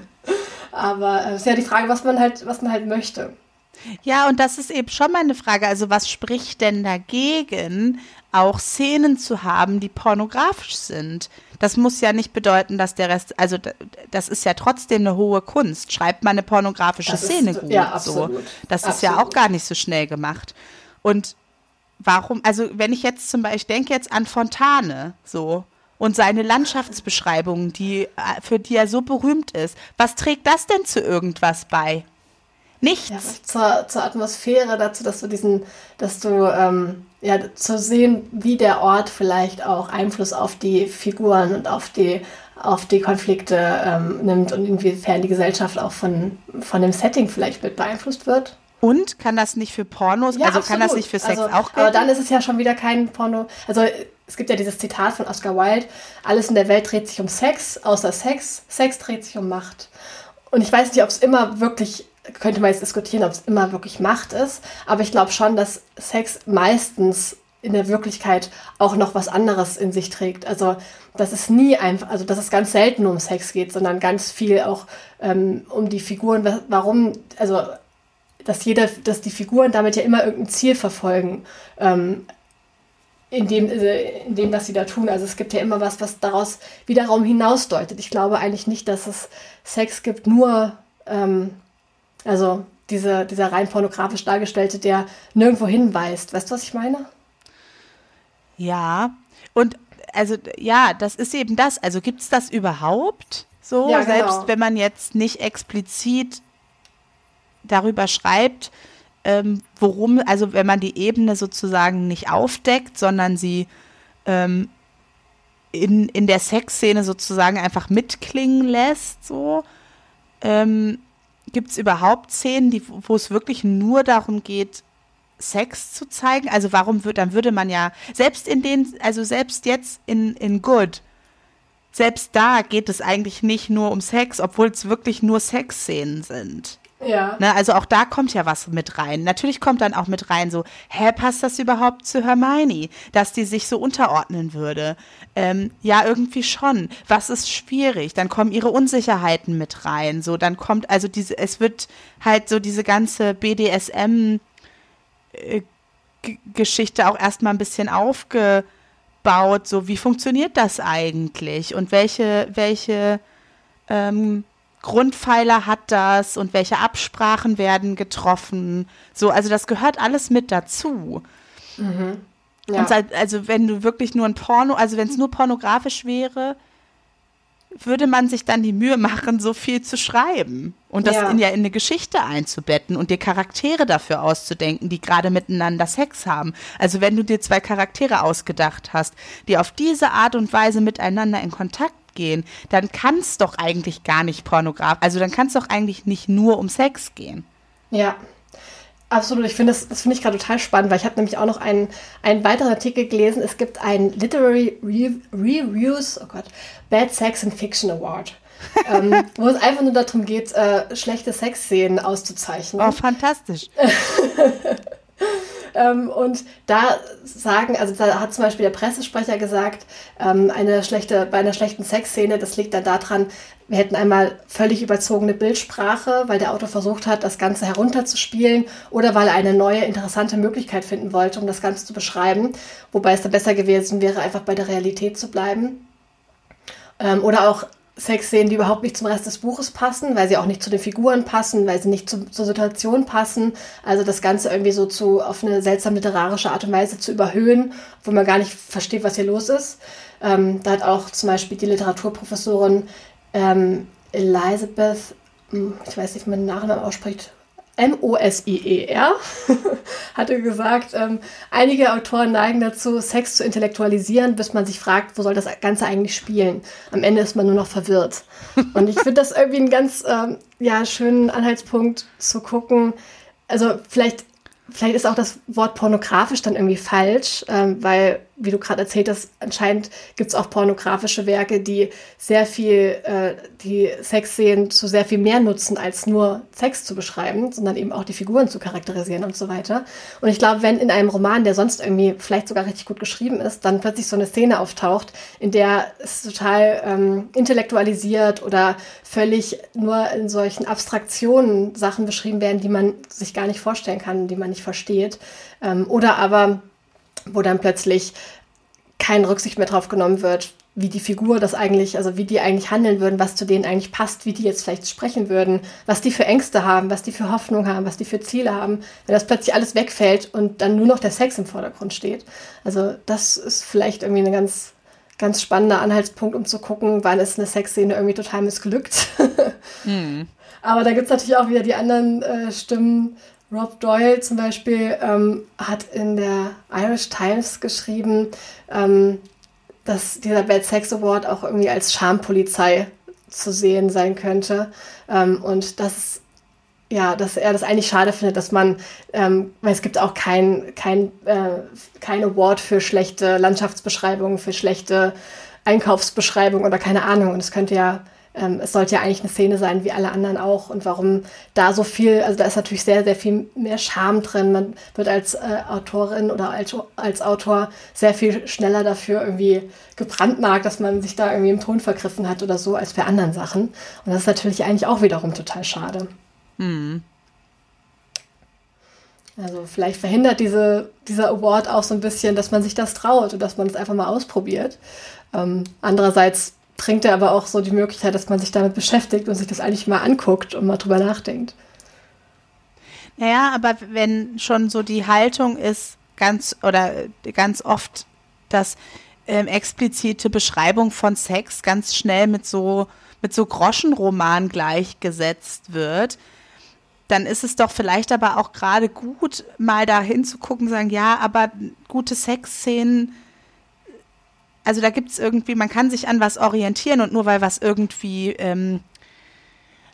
<laughs> Aber es ist ja die Frage, was man halt, was man halt möchte. Ja, und das ist eben schon meine Frage. Also, was spricht denn dagegen, auch Szenen zu haben, die pornografisch sind? Das muss ja nicht bedeuten, dass der Rest, also das ist ja trotzdem eine hohe Kunst. Schreibt man eine pornografische das Szene ist, gut. Ja, absolut. So. Das absolut. ist ja auch gar nicht so schnell gemacht. Und warum, also wenn ich jetzt zum Beispiel, ich denke jetzt an Fontane, so, und seine Landschaftsbeschreibungen, die, äh, für die er so berühmt ist. Was trägt das denn zu irgendwas bei? Nichts. Ja, zur, zur Atmosphäre, dazu, dass du diesen, dass du ähm, ja zu sehen, wie der Ort vielleicht auch Einfluss auf die Figuren und auf die auf die Konflikte ähm, nimmt und inwiefern die Gesellschaft auch von, von dem Setting vielleicht mit beeinflusst wird. Und kann das nicht für Pornos, ja, also absolut. kann das nicht für Sex also, auch gelten? Aber dann ist es ja schon wieder kein Porno. Also es gibt ja dieses Zitat von Oscar Wilde, alles in der Welt dreht sich um Sex, außer Sex, Sex dreht sich um Macht. Und ich weiß nicht, ob es immer wirklich könnte man jetzt diskutieren, ob es immer wirklich Macht ist, aber ich glaube schon, dass Sex meistens in der Wirklichkeit auch noch was anderes in sich trägt. Also, dass es nie einfach, also dass es ganz selten um Sex geht, sondern ganz viel auch ähm, um die Figuren, warum, also dass jeder, dass die Figuren damit ja immer irgendein Ziel verfolgen, ähm, in dem, äh, in dem, was sie da tun. Also es gibt ja immer was, was daraus wiederum hinausdeutet. Ich glaube eigentlich nicht, dass es Sex gibt, nur ähm, also diese, dieser rein pornografisch dargestellte, der nirgendwo hinweist. Weißt du, was ich meine? Ja, und also ja, das ist eben das. Also gibt es das überhaupt so, ja, genau. selbst wenn man jetzt nicht explizit darüber schreibt, ähm, worum, also wenn man die Ebene sozusagen nicht aufdeckt, sondern sie ähm, in, in der Sexszene sozusagen einfach mitklingen lässt, so. Ähm, Gibt es überhaupt Szenen, wo es wirklich nur darum geht, Sex zu zeigen? Also warum würde, dann würde man ja, selbst in den, also selbst jetzt in, in Good, selbst da geht es eigentlich nicht nur um Sex, obwohl es wirklich nur Sexszenen sind. Ja. Ne, also auch da kommt ja was mit rein. Natürlich kommt dann auch mit rein so, hä, passt das überhaupt zu Hermione, dass die sich so unterordnen würde? Ähm, ja, irgendwie schon. Was ist schwierig? Dann kommen ihre Unsicherheiten mit rein. So, dann kommt also diese, es wird halt so diese ganze BDSM äh, auch erstmal ein bisschen aufgebaut. So, wie funktioniert das eigentlich? Und welche, welche ähm, Grundpfeiler hat das und welche Absprachen werden getroffen. So, also das gehört alles mit dazu. Mhm. Ja. Und also wenn du wirklich nur ein Porno, also wenn es nur pornografisch wäre, würde man sich dann die Mühe machen, so viel zu schreiben und das ja. in ja in eine Geschichte einzubetten und dir Charaktere dafür auszudenken, die gerade miteinander Sex haben. Also wenn du dir zwei Charaktere ausgedacht hast, die auf diese Art und Weise miteinander in Kontakt gehen, dann kann es doch eigentlich gar nicht pornografisch, also dann kann es doch eigentlich nicht nur um Sex gehen. Ja, Absolut, ich finde das, das finde ich gerade total spannend, weil ich habe nämlich auch noch einen, einen weiteren Artikel gelesen. Es gibt einen Literary Re Reviews, oh Gott, Bad Sex and Fiction Award. <laughs> ähm, wo es einfach nur darum geht, äh, schlechte Sexszenen auszuzeichnen. Oh, fantastisch. <laughs> ähm, und da sagen, also da hat zum Beispiel der Pressesprecher gesagt, ähm, eine schlechte, bei einer schlechten Sexszene, das liegt dann daran, wir hätten einmal völlig überzogene Bildsprache, weil der Autor versucht hat, das Ganze herunterzuspielen oder weil er eine neue, interessante Möglichkeit finden wollte, um das Ganze zu beschreiben. Wobei es da besser gewesen wäre, einfach bei der Realität zu bleiben. Ähm, oder auch Sexszenen, die überhaupt nicht zum Rest des Buches passen, weil sie auch nicht zu den Figuren passen, weil sie nicht zu, zur Situation passen. Also das Ganze irgendwie so zu, auf eine seltsam literarische Art und Weise zu überhöhen, wo man gar nicht versteht, was hier los ist. Ähm, da hat auch zum Beispiel die Literaturprofessorin ähm, Elizabeth, hm, ich weiß nicht, wie man den Nachnamen ausspricht, M-O-S-I-E-R, <laughs> hatte gesagt, ähm, einige Autoren neigen dazu, Sex zu intellektualisieren, bis man sich fragt, wo soll das Ganze eigentlich spielen. Am Ende ist man nur noch verwirrt. Und ich finde das irgendwie einen ganz ähm, ja, schönen Anhaltspunkt zu gucken. Also vielleicht Vielleicht ist auch das Wort pornografisch dann irgendwie falsch, ähm, weil, wie du gerade erzählt hast, anscheinend gibt es auch pornografische Werke, die sehr viel, äh, die Sexszenen zu sehr viel mehr nutzen, als nur Sex zu beschreiben, sondern eben auch die Figuren zu charakterisieren und so weiter. Und ich glaube, wenn in einem Roman, der sonst irgendwie vielleicht sogar richtig gut geschrieben ist, dann plötzlich so eine Szene auftaucht, in der es total ähm, intellektualisiert oder völlig nur in solchen Abstraktionen Sachen beschrieben werden, die man sich gar nicht vorstellen kann, die man nicht versteht. Ähm, oder aber, wo dann plötzlich keine Rücksicht mehr drauf genommen wird, wie die Figur das eigentlich, also wie die eigentlich handeln würden, was zu denen eigentlich passt, wie die jetzt vielleicht sprechen würden, was die für Ängste haben, was die für Hoffnung haben, was die für Ziele haben, wenn das plötzlich alles wegfällt und dann nur noch der Sex im Vordergrund steht. Also das ist vielleicht irgendwie eine ganz, ganz spannender Anhaltspunkt, um zu gucken, wann ist eine Sexszene irgendwie total missglückt. mhm. <laughs> Aber da gibt es natürlich auch wieder die anderen äh, Stimmen, Rob Doyle zum Beispiel ähm, hat in der Irish Times geschrieben, ähm, dass dieser Bad Sex Award auch irgendwie als Schampolizei zu sehen sein könnte. Ähm, und dass, ja, dass er das eigentlich schade findet, dass man, ähm, weil es gibt auch kein, kein, äh, kein Award für schlechte Landschaftsbeschreibungen, für schlechte Einkaufsbeschreibungen oder keine Ahnung. Und es könnte ja ähm, es sollte ja eigentlich eine Szene sein, wie alle anderen auch. Und warum da so viel, also da ist natürlich sehr, sehr viel mehr Charme drin. Man wird als äh, Autorin oder als, als Autor sehr viel schneller dafür irgendwie gebrandmarkt, dass man sich da irgendwie im Ton vergriffen hat oder so, als bei anderen Sachen. Und das ist natürlich eigentlich auch wiederum total schade. Mhm. Also vielleicht verhindert diese, dieser Award auch so ein bisschen, dass man sich das traut und dass man es einfach mal ausprobiert. Ähm, andererseits bringt er aber auch so die Möglichkeit, dass man sich damit beschäftigt und sich das eigentlich mal anguckt und mal drüber nachdenkt. Naja, aber wenn schon so die Haltung ist, ganz oder ganz oft, dass ähm, explizite Beschreibung von Sex ganz schnell mit so mit so Groschenroman gleichgesetzt wird, dann ist es doch vielleicht aber auch gerade gut, mal da hinzugucken sagen, ja, aber gute Sexszenen also da gibt es irgendwie, man kann sich an was orientieren und nur weil was irgendwie ähm,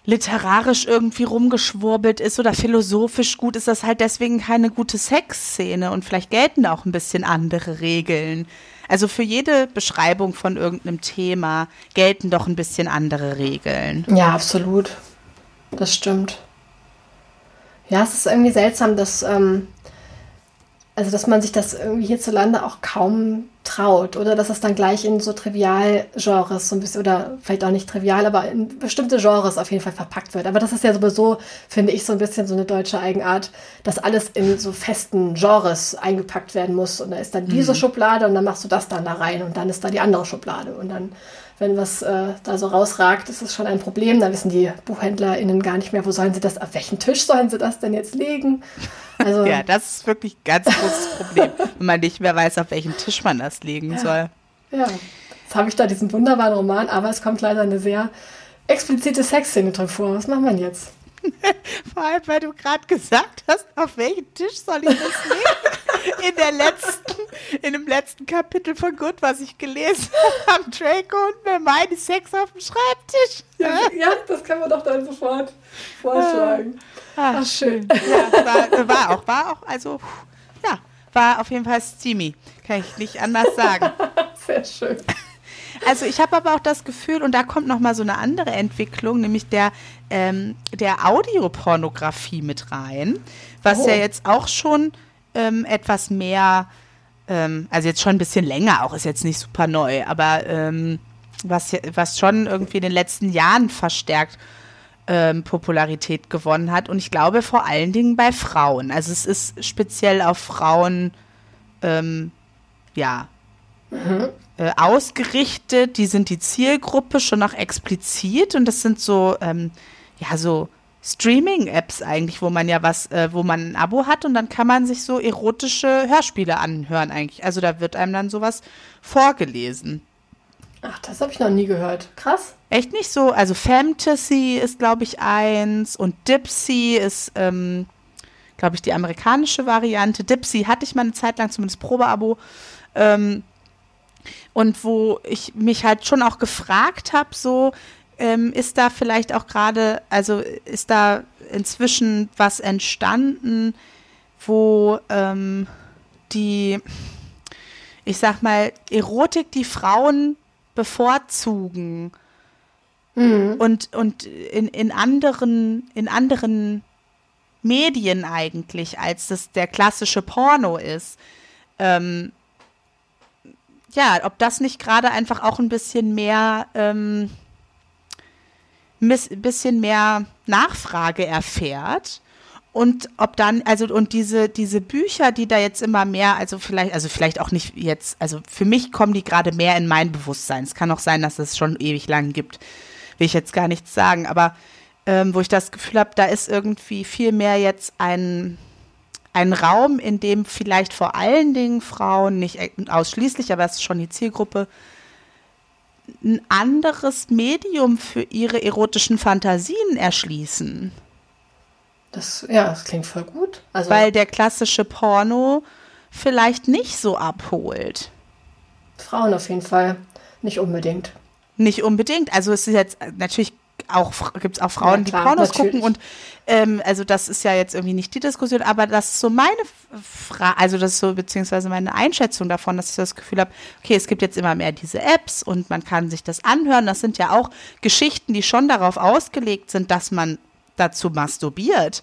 literarisch irgendwie rumgeschwurbelt ist oder philosophisch gut, ist das halt deswegen keine gute Sexszene und vielleicht gelten da auch ein bisschen andere Regeln. Also für jede Beschreibung von irgendeinem Thema gelten doch ein bisschen andere Regeln. Ja, absolut. Das stimmt. Ja, es ist irgendwie seltsam, dass ähm, also dass man sich das irgendwie hierzulande auch kaum traut oder dass es dann gleich in so Trivialgenres so ein bisschen oder vielleicht auch nicht trivial, aber in bestimmte Genres auf jeden Fall verpackt wird. Aber das ist ja sowieso, finde ich, so ein bisschen so eine deutsche Eigenart, dass alles in so festen Genres eingepackt werden muss und da ist dann diese mhm. Schublade und dann machst du das dann da rein und dann ist da die andere Schublade und dann wenn was äh, da so rausragt, ist es schon ein Problem. Da wissen die BuchhändlerInnen gar nicht mehr, wo sollen sie das, auf welchen Tisch sollen sie das denn jetzt legen? Also, <laughs> ja, das ist wirklich ein ganz großes Problem, <laughs> wenn man nicht mehr weiß, auf welchen Tisch man das legen ja, soll. Ja, jetzt habe ich da diesen wunderbaren Roman, aber es kommt leider eine sehr explizite Sexszene drin vor. Was macht man jetzt? <laughs> Vor allem, weil du gerade gesagt hast, auf welchen Tisch soll ich das legen? In der letzten, in dem letzten Kapitel von Good, was ich gelesen <laughs> habe, Draco und Hermione Sex auf dem Schreibtisch. Ja, ja, das kann man doch dann sofort vorschlagen. Ah, Ach, schön. Ja, war, war auch, war auch, also, ja, war auf jeden Fall steamy. Kann ich nicht anders sagen. <laughs> Sehr schön. Also ich habe aber auch das Gefühl, und da kommt noch mal so eine andere Entwicklung, nämlich der, ähm, der Audiopornografie mit rein, was oh. ja jetzt auch schon ähm, etwas mehr, ähm, also jetzt schon ein bisschen länger, auch ist jetzt nicht super neu, aber ähm, was, was schon irgendwie in den letzten Jahren verstärkt ähm, Popularität gewonnen hat. Und ich glaube vor allen Dingen bei Frauen. Also es ist speziell auf Frauen, ähm, ja, mhm. äh, ausgerichtet. Die sind die Zielgruppe schon auch explizit und das sind so, ähm, ja, so Streaming-Apps eigentlich, wo man ja was, äh, wo man ein Abo hat und dann kann man sich so erotische Hörspiele anhören eigentlich. Also da wird einem dann sowas vorgelesen. Ach, das habe ich noch nie gehört. Krass. Echt nicht so? Also Fantasy ist, glaube ich, eins und Dipsy ist, ähm, glaube ich, die amerikanische Variante. Dipsy hatte ich mal eine Zeit lang, zumindest Probeabo. Ähm, und wo ich mich halt schon auch gefragt habe, so ähm, ist da vielleicht auch gerade, also ist da inzwischen was entstanden, wo ähm, die, ich sag mal, Erotik, die Frauen bevorzugen mhm. und, und in, in anderen, in anderen Medien eigentlich, als das der klassische Porno ist. Ähm, ja, ob das nicht gerade einfach auch ein bisschen mehr, ähm, bisschen mehr Nachfrage erfährt. Und ob dann, also, und diese, diese Bücher, die da jetzt immer mehr, also vielleicht, also vielleicht auch nicht jetzt, also für mich kommen die gerade mehr in mein Bewusstsein. Es kann auch sein, dass es schon ewig lang gibt. Will ich jetzt gar nichts sagen, aber ähm, wo ich das Gefühl habe, da ist irgendwie viel mehr jetzt ein, ein Raum, in dem vielleicht vor allen Dingen Frauen, nicht ausschließlich, aber es ist schon die Zielgruppe, ein anderes Medium für ihre erotischen Fantasien erschließen. Das, ja, das klingt voll gut. Also, Weil der klassische Porno vielleicht nicht so abholt. Frauen auf jeden Fall. Nicht unbedingt. Nicht unbedingt. Also es ist jetzt natürlich auch gibt es auch Frauen, ja, klar, die Pornos natürlich. gucken und ähm, also das ist ja jetzt irgendwie nicht die Diskussion, aber das ist so meine Frage, also das ist so beziehungsweise meine Einschätzung davon, dass ich das Gefühl habe, okay, es gibt jetzt immer mehr diese Apps und man kann sich das anhören. Das sind ja auch Geschichten, die schon darauf ausgelegt sind, dass man dazu masturbiert.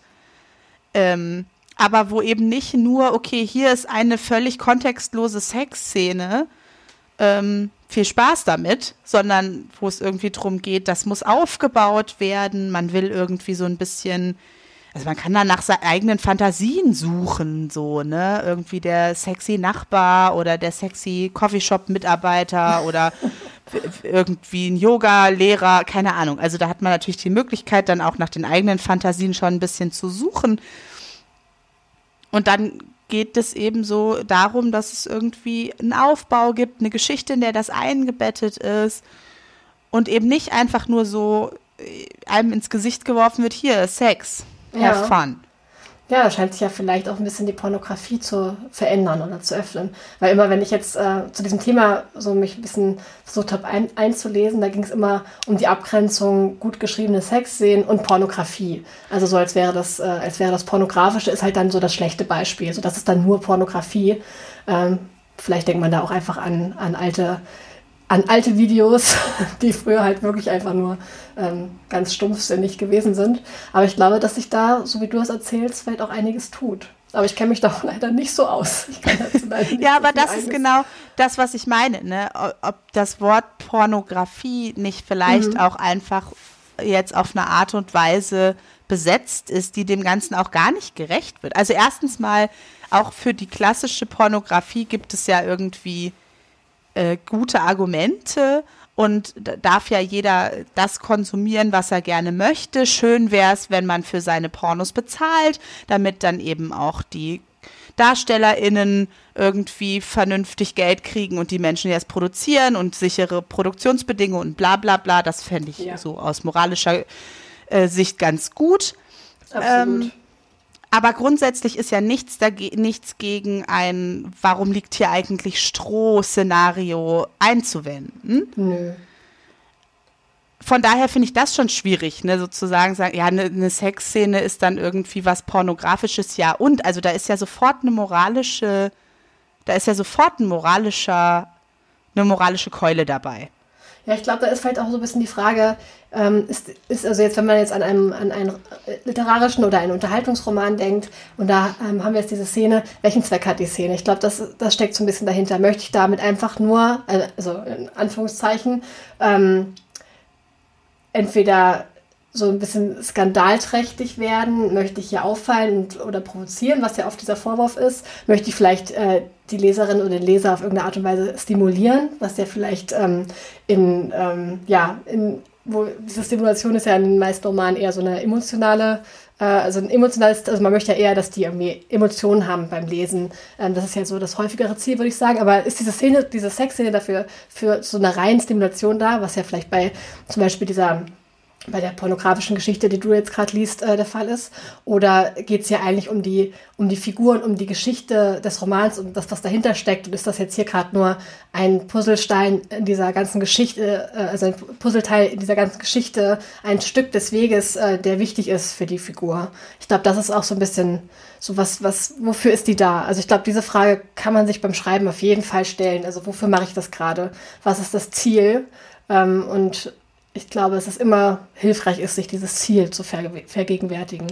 Ähm, aber wo eben nicht nur, okay, hier ist eine völlig kontextlose Sexszene, ähm, viel Spaß damit, sondern wo es irgendwie darum geht, das muss aufgebaut werden, man will irgendwie so ein bisschen, also man kann dann nach seinen eigenen Fantasien suchen, so, ne? Irgendwie der sexy Nachbar oder der sexy Coffeeshop-Mitarbeiter <laughs> oder irgendwie ein Yoga-Lehrer, keine Ahnung. Also da hat man natürlich die Möglichkeit, dann auch nach den eigenen Fantasien schon ein bisschen zu suchen. Und dann geht es eben so darum, dass es irgendwie einen Aufbau gibt, eine Geschichte, in der das eingebettet ist und eben nicht einfach nur so äh, einem ins Gesicht geworfen wird, hier, Sex, have ja. fun. Ja, da scheint sich ja vielleicht auch ein bisschen die Pornografie zu verändern oder zu öffnen. Weil immer, wenn ich jetzt äh, zu diesem Thema so mich ein bisschen versucht habe ein, einzulesen, da ging es immer um die Abgrenzung gut geschriebene Sexszenen und Pornografie. Also so als wäre das, äh, als wäre das Pornografische ist halt dann so das schlechte Beispiel. So das ist dann nur Pornografie. Ähm, vielleicht denkt man da auch einfach an, an alte an alte Videos, <laughs> die früher halt wirklich einfach nur ähm, ganz stumpfsinnig gewesen sind. Aber ich glaube, dass sich da, so wie du es erzählst, vielleicht auch einiges tut. Aber ich kenne mich <laughs> doch leider nicht so aus. ja, aber das ist genau das, was ich meine. Ne? Ob das Wort Pornografie nicht vielleicht mhm. auch einfach jetzt auf eine Art und Weise besetzt ist, die dem Ganzen auch gar nicht gerecht wird. Also erstens mal, auch für die klassische Pornografie gibt es ja irgendwie äh, gute Argumente und darf ja jeder das konsumieren, was er gerne möchte. Schön wäre es, wenn man für seine Pornos bezahlt, damit dann eben auch die DarstellerInnen irgendwie vernünftig Geld kriegen und die Menschen, die es produzieren und sichere Produktionsbedingungen und bla bla bla. Das fände ich ja. so aus moralischer äh, Sicht ganz gut. Absolut. Ähm, aber grundsätzlich ist ja nichts, nichts gegen ein, warum liegt hier eigentlich Stroh-Szenario einzuwenden. Nö. Von daher finde ich das schon schwierig, ne, sozusagen sagen, ja, eine ne, Sexszene ist dann irgendwie was Pornografisches, ja, und, also da ist ja sofort eine moralische, da ist ja sofort ein moralischer, eine moralische Keule dabei. Ja, ich glaube, da ist vielleicht auch so ein bisschen die Frage, ähm, ist, ist also jetzt, wenn man jetzt an, einem, an einen literarischen oder einen Unterhaltungsroman denkt, und da ähm, haben wir jetzt diese Szene, welchen Zweck hat die Szene? Ich glaube, das, das steckt so ein bisschen dahinter. Möchte ich damit einfach nur, äh, also in Anführungszeichen, ähm, entweder so ein bisschen skandalträchtig werden? Möchte ich hier auffallen und, oder provozieren, was ja oft dieser Vorwurf ist? Möchte ich vielleicht äh, die Leserin oder den Leser auf irgendeine Art und Weise stimulieren, was ja vielleicht ähm, in, ähm, ja, in, wo diese Stimulation ist ja in den meisten Romanen eher so eine emotionale, äh, also ein emotionales, also man möchte ja eher, dass die irgendwie Emotionen haben beim Lesen. Ähm, das ist ja so das häufigere Ziel, würde ich sagen. Aber ist diese Szene, diese Sexszene dafür für so eine reine Stimulation da, was ja vielleicht bei zum Beispiel dieser bei der pornografischen Geschichte, die du jetzt gerade liest, äh, der Fall ist? Oder geht es hier eigentlich um die, um die Figuren, um die Geschichte des Romans und das, was dahinter steckt? Und ist das jetzt hier gerade nur ein Puzzlestein in dieser ganzen Geschichte, äh, also ein Puzzleteil in dieser ganzen Geschichte, ein Stück des Weges, äh, der wichtig ist für die Figur? Ich glaube, das ist auch so ein bisschen so was, was, wofür ist die da? Also ich glaube, diese Frage kann man sich beim Schreiben auf jeden Fall stellen. Also wofür mache ich das gerade? Was ist das Ziel? Ähm, und ich glaube, dass es immer hilfreich ist, sich dieses Ziel zu vergegenwärtigen.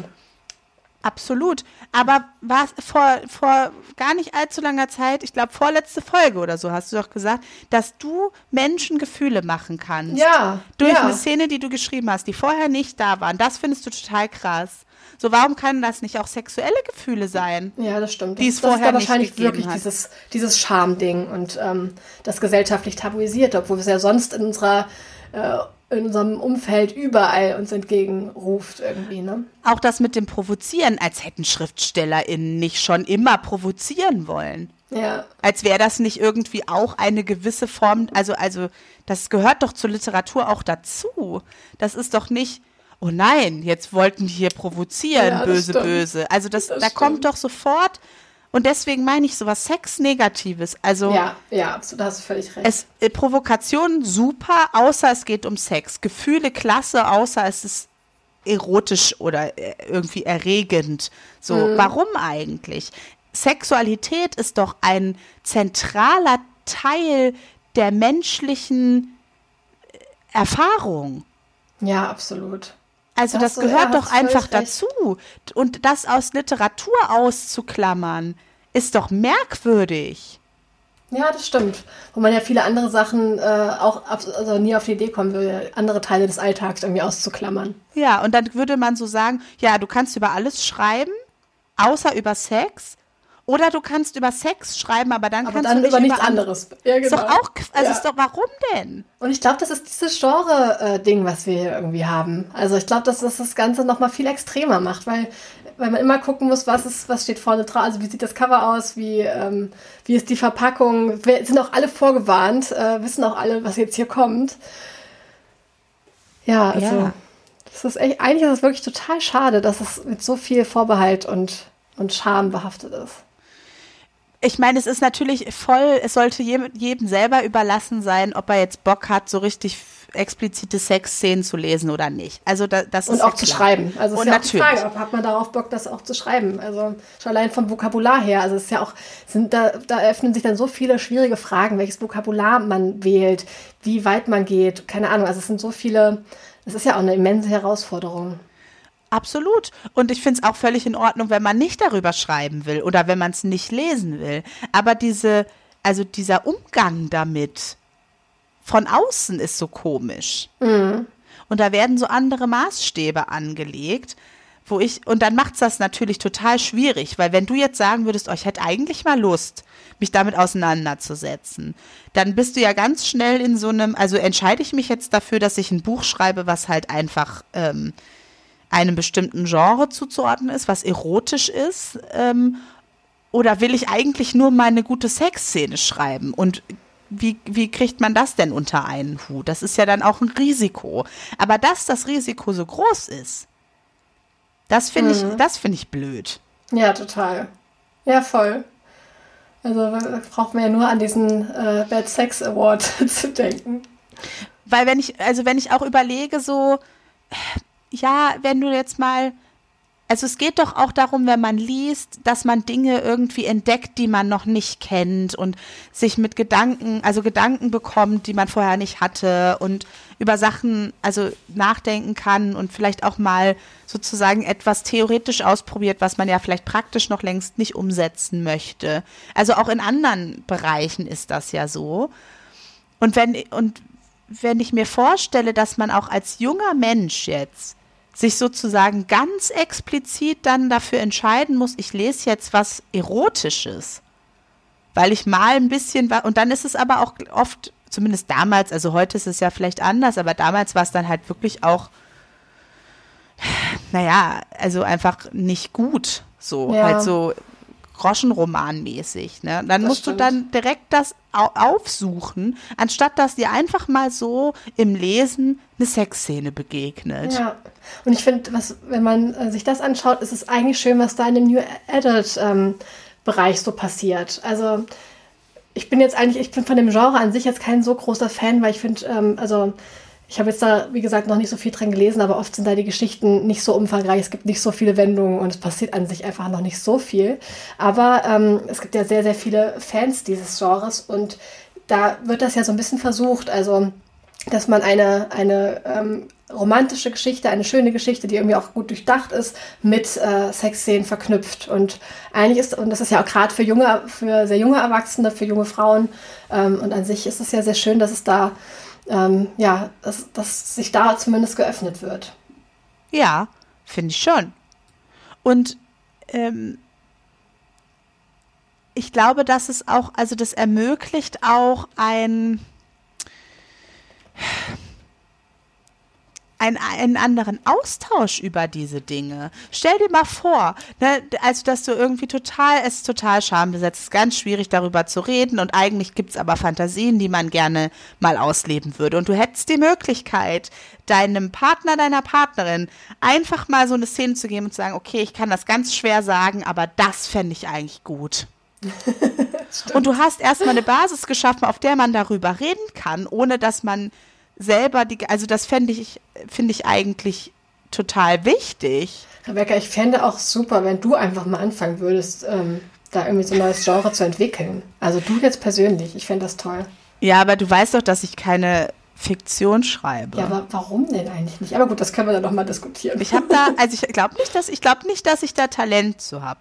Absolut. Aber war vor, vor gar nicht allzu langer Zeit, ich glaube vorletzte Folge oder so, hast du doch gesagt, dass du Menschen Gefühle machen kannst. Ja. Durch ja. eine Szene, die du geschrieben hast, die vorher nicht da waren. Das findest du total krass. So, warum kann das nicht auch sexuelle Gefühle sein? Ja, das stimmt. Die es das vorher ist da wahrscheinlich wirklich hat. dieses, dieses Scham-Ding und ähm, das gesellschaftlich tabuisiert, obwohl wir es ja sonst in unserer äh, in unserem Umfeld überall uns entgegenruft irgendwie, ne? Auch das mit dem Provozieren, als hätten SchriftstellerInnen nicht schon immer provozieren wollen. Ja. Als wäre das nicht irgendwie auch eine gewisse Form, also, also, das gehört doch zur Literatur auch dazu. Das ist doch nicht, oh nein, jetzt wollten die hier provozieren, ja, böse, stimmt. böse. Also das, das da stimmt. kommt doch sofort und deswegen meine ich sowas Sex-Negatives. Also ja, ja, absolut, da hast du völlig recht. Es, äh, Provokation super, außer es geht um Sex. Gefühle klasse, außer es ist erotisch oder äh, irgendwie erregend. So, mhm. warum eigentlich? Sexualität ist doch ein zentraler Teil der menschlichen äh, Erfahrung. Ja, absolut. Also das, das gehört doch einfach dazu. Und das aus Literatur auszuklammern, ist doch merkwürdig. Ja, das stimmt. Wo man ja viele andere Sachen äh, auch also nie auf die Idee kommen würde, andere Teile des Alltags irgendwie auszuklammern. Ja, und dann würde man so sagen, ja, du kannst über alles schreiben, außer über Sex. Oder du kannst über Sex schreiben, aber dann aber kannst dann du nicht über nichts anderes. Ja, genau. Ist doch auch, also ja. ist doch, warum denn? Und ich glaube, das ist dieses Genre-Ding, was wir hier irgendwie haben. Also ich glaube, dass das das Ganze nochmal viel extremer macht, weil, weil man immer gucken muss, was ist, was steht vorne drauf, also wie sieht das Cover aus, wie, ähm, wie ist die Verpackung, wir sind auch alle vorgewarnt, äh, wissen auch alle, was jetzt hier kommt. Ja, also ja. das ist echt, eigentlich ist es wirklich total schade, dass es mit so viel Vorbehalt und, und Scham behaftet ist ich meine, es ist natürlich voll, es sollte jedem, jedem selber überlassen sein, ob er jetzt Bock hat, so richtig explizite Sexszenen zu lesen oder nicht. Also da, das und ist auch ja zu schreiben. Also es ist und ja auch die Frage, ob hat man darauf Bock, das auch zu schreiben. Also schon allein vom Vokabular her. Also es ist ja auch, sind da, da eröffnen sich dann so viele schwierige Fragen, welches Vokabular man wählt, wie weit man geht, keine Ahnung. Also es sind so viele, es ist ja auch eine immense Herausforderung. Absolut. Und ich finde es auch völlig in Ordnung, wenn man nicht darüber schreiben will oder wenn man es nicht lesen will. Aber diese, also dieser Umgang damit von außen ist so komisch. Mhm. Und da werden so andere Maßstäbe angelegt, wo ich, und dann macht's das natürlich total schwierig, weil wenn du jetzt sagen würdest, oh, ich hätte eigentlich mal Lust, mich damit auseinanderzusetzen, dann bist du ja ganz schnell in so einem, also entscheide ich mich jetzt dafür, dass ich ein Buch schreibe, was halt einfach ähm, einem bestimmten Genre zuzuordnen ist, was erotisch ist, ähm, oder will ich eigentlich nur mal eine gute Sexszene schreiben? Und wie, wie kriegt man das denn unter einen Hut? Das ist ja dann auch ein Risiko. Aber dass das Risiko so groß ist, das finde mhm. ich, das finde ich blöd. Ja, total. Ja, voll. Also braucht man ja nur an diesen äh, Bad Sex Award <laughs> zu denken. Weil wenn ich, also wenn ich auch überlege, so, ja, wenn du jetzt mal also es geht doch auch darum, wenn man liest, dass man Dinge irgendwie entdeckt, die man noch nicht kennt und sich mit Gedanken, also Gedanken bekommt, die man vorher nicht hatte und über Sachen also nachdenken kann und vielleicht auch mal sozusagen etwas theoretisch ausprobiert, was man ja vielleicht praktisch noch längst nicht umsetzen möchte. Also auch in anderen Bereichen ist das ja so. Und wenn und wenn ich mir vorstelle, dass man auch als junger Mensch jetzt sich sozusagen ganz explizit dann dafür entscheiden muss, ich lese jetzt was Erotisches, weil ich mal ein bisschen war, und dann ist es aber auch oft, zumindest damals, also heute ist es ja vielleicht anders, aber damals war es dann halt wirklich auch, naja, also einfach nicht gut, so, ja. halt so Groschenroman-mäßig. Ne? Dann das musst stimmt. du dann direkt das au aufsuchen, anstatt dass dir einfach mal so im Lesen eine Sexszene begegnet. Ja, und ich finde, wenn man äh, sich das anschaut, ist es eigentlich schön, was da in dem New Adult ähm, Bereich so passiert. Also ich bin jetzt eigentlich, ich bin von dem Genre an sich jetzt kein so großer Fan, weil ich finde, ähm, also ich habe jetzt da, wie gesagt, noch nicht so viel drin gelesen, aber oft sind da die Geschichten nicht so umfangreich. Es gibt nicht so viele Wendungen und es passiert an sich einfach noch nicht so viel. Aber ähm, es gibt ja sehr, sehr viele Fans dieses Genres und da wird das ja so ein bisschen versucht. Also, dass man eine, eine ähm, romantische Geschichte, eine schöne Geschichte, die irgendwie auch gut durchdacht ist, mit äh, Sexszenen verknüpft. Und eigentlich ist, und das ist ja auch gerade für junge, für sehr junge Erwachsene, für junge Frauen, ähm, und an sich ist es ja sehr schön, dass es da ähm, ja, dass, dass sich da zumindest geöffnet wird. Ja, finde ich schon. Und ähm, ich glaube, dass es auch, also das ermöglicht auch ein einen, einen anderen Austausch über diese Dinge. Stell dir mal vor, ne, also dass du irgendwie total, es ist total schambesetzt, es ist ganz schwierig darüber zu reden und eigentlich gibt es aber Fantasien, die man gerne mal ausleben würde. Und du hättest die Möglichkeit, deinem Partner, deiner Partnerin einfach mal so eine Szene zu geben und zu sagen, okay, ich kann das ganz schwer sagen, aber das fände ich eigentlich gut. <laughs> und du hast erstmal eine Basis geschaffen, auf der man darüber reden kann, ohne dass man selber die, also das fände ich, finde ich eigentlich total wichtig. Rebecca, ich fände auch super, wenn du einfach mal anfangen würdest, ähm, da irgendwie so ein neues Genre zu entwickeln. Also du jetzt persönlich, ich fände das toll. Ja, aber du weißt doch, dass ich keine Fiktion schreibe. Ja, aber warum denn eigentlich nicht? Aber gut, das können wir dann noch mal diskutieren. Ich habe da, <laughs> also ich glaube nicht, dass ich glaube nicht, dass ich da Talent zu habe.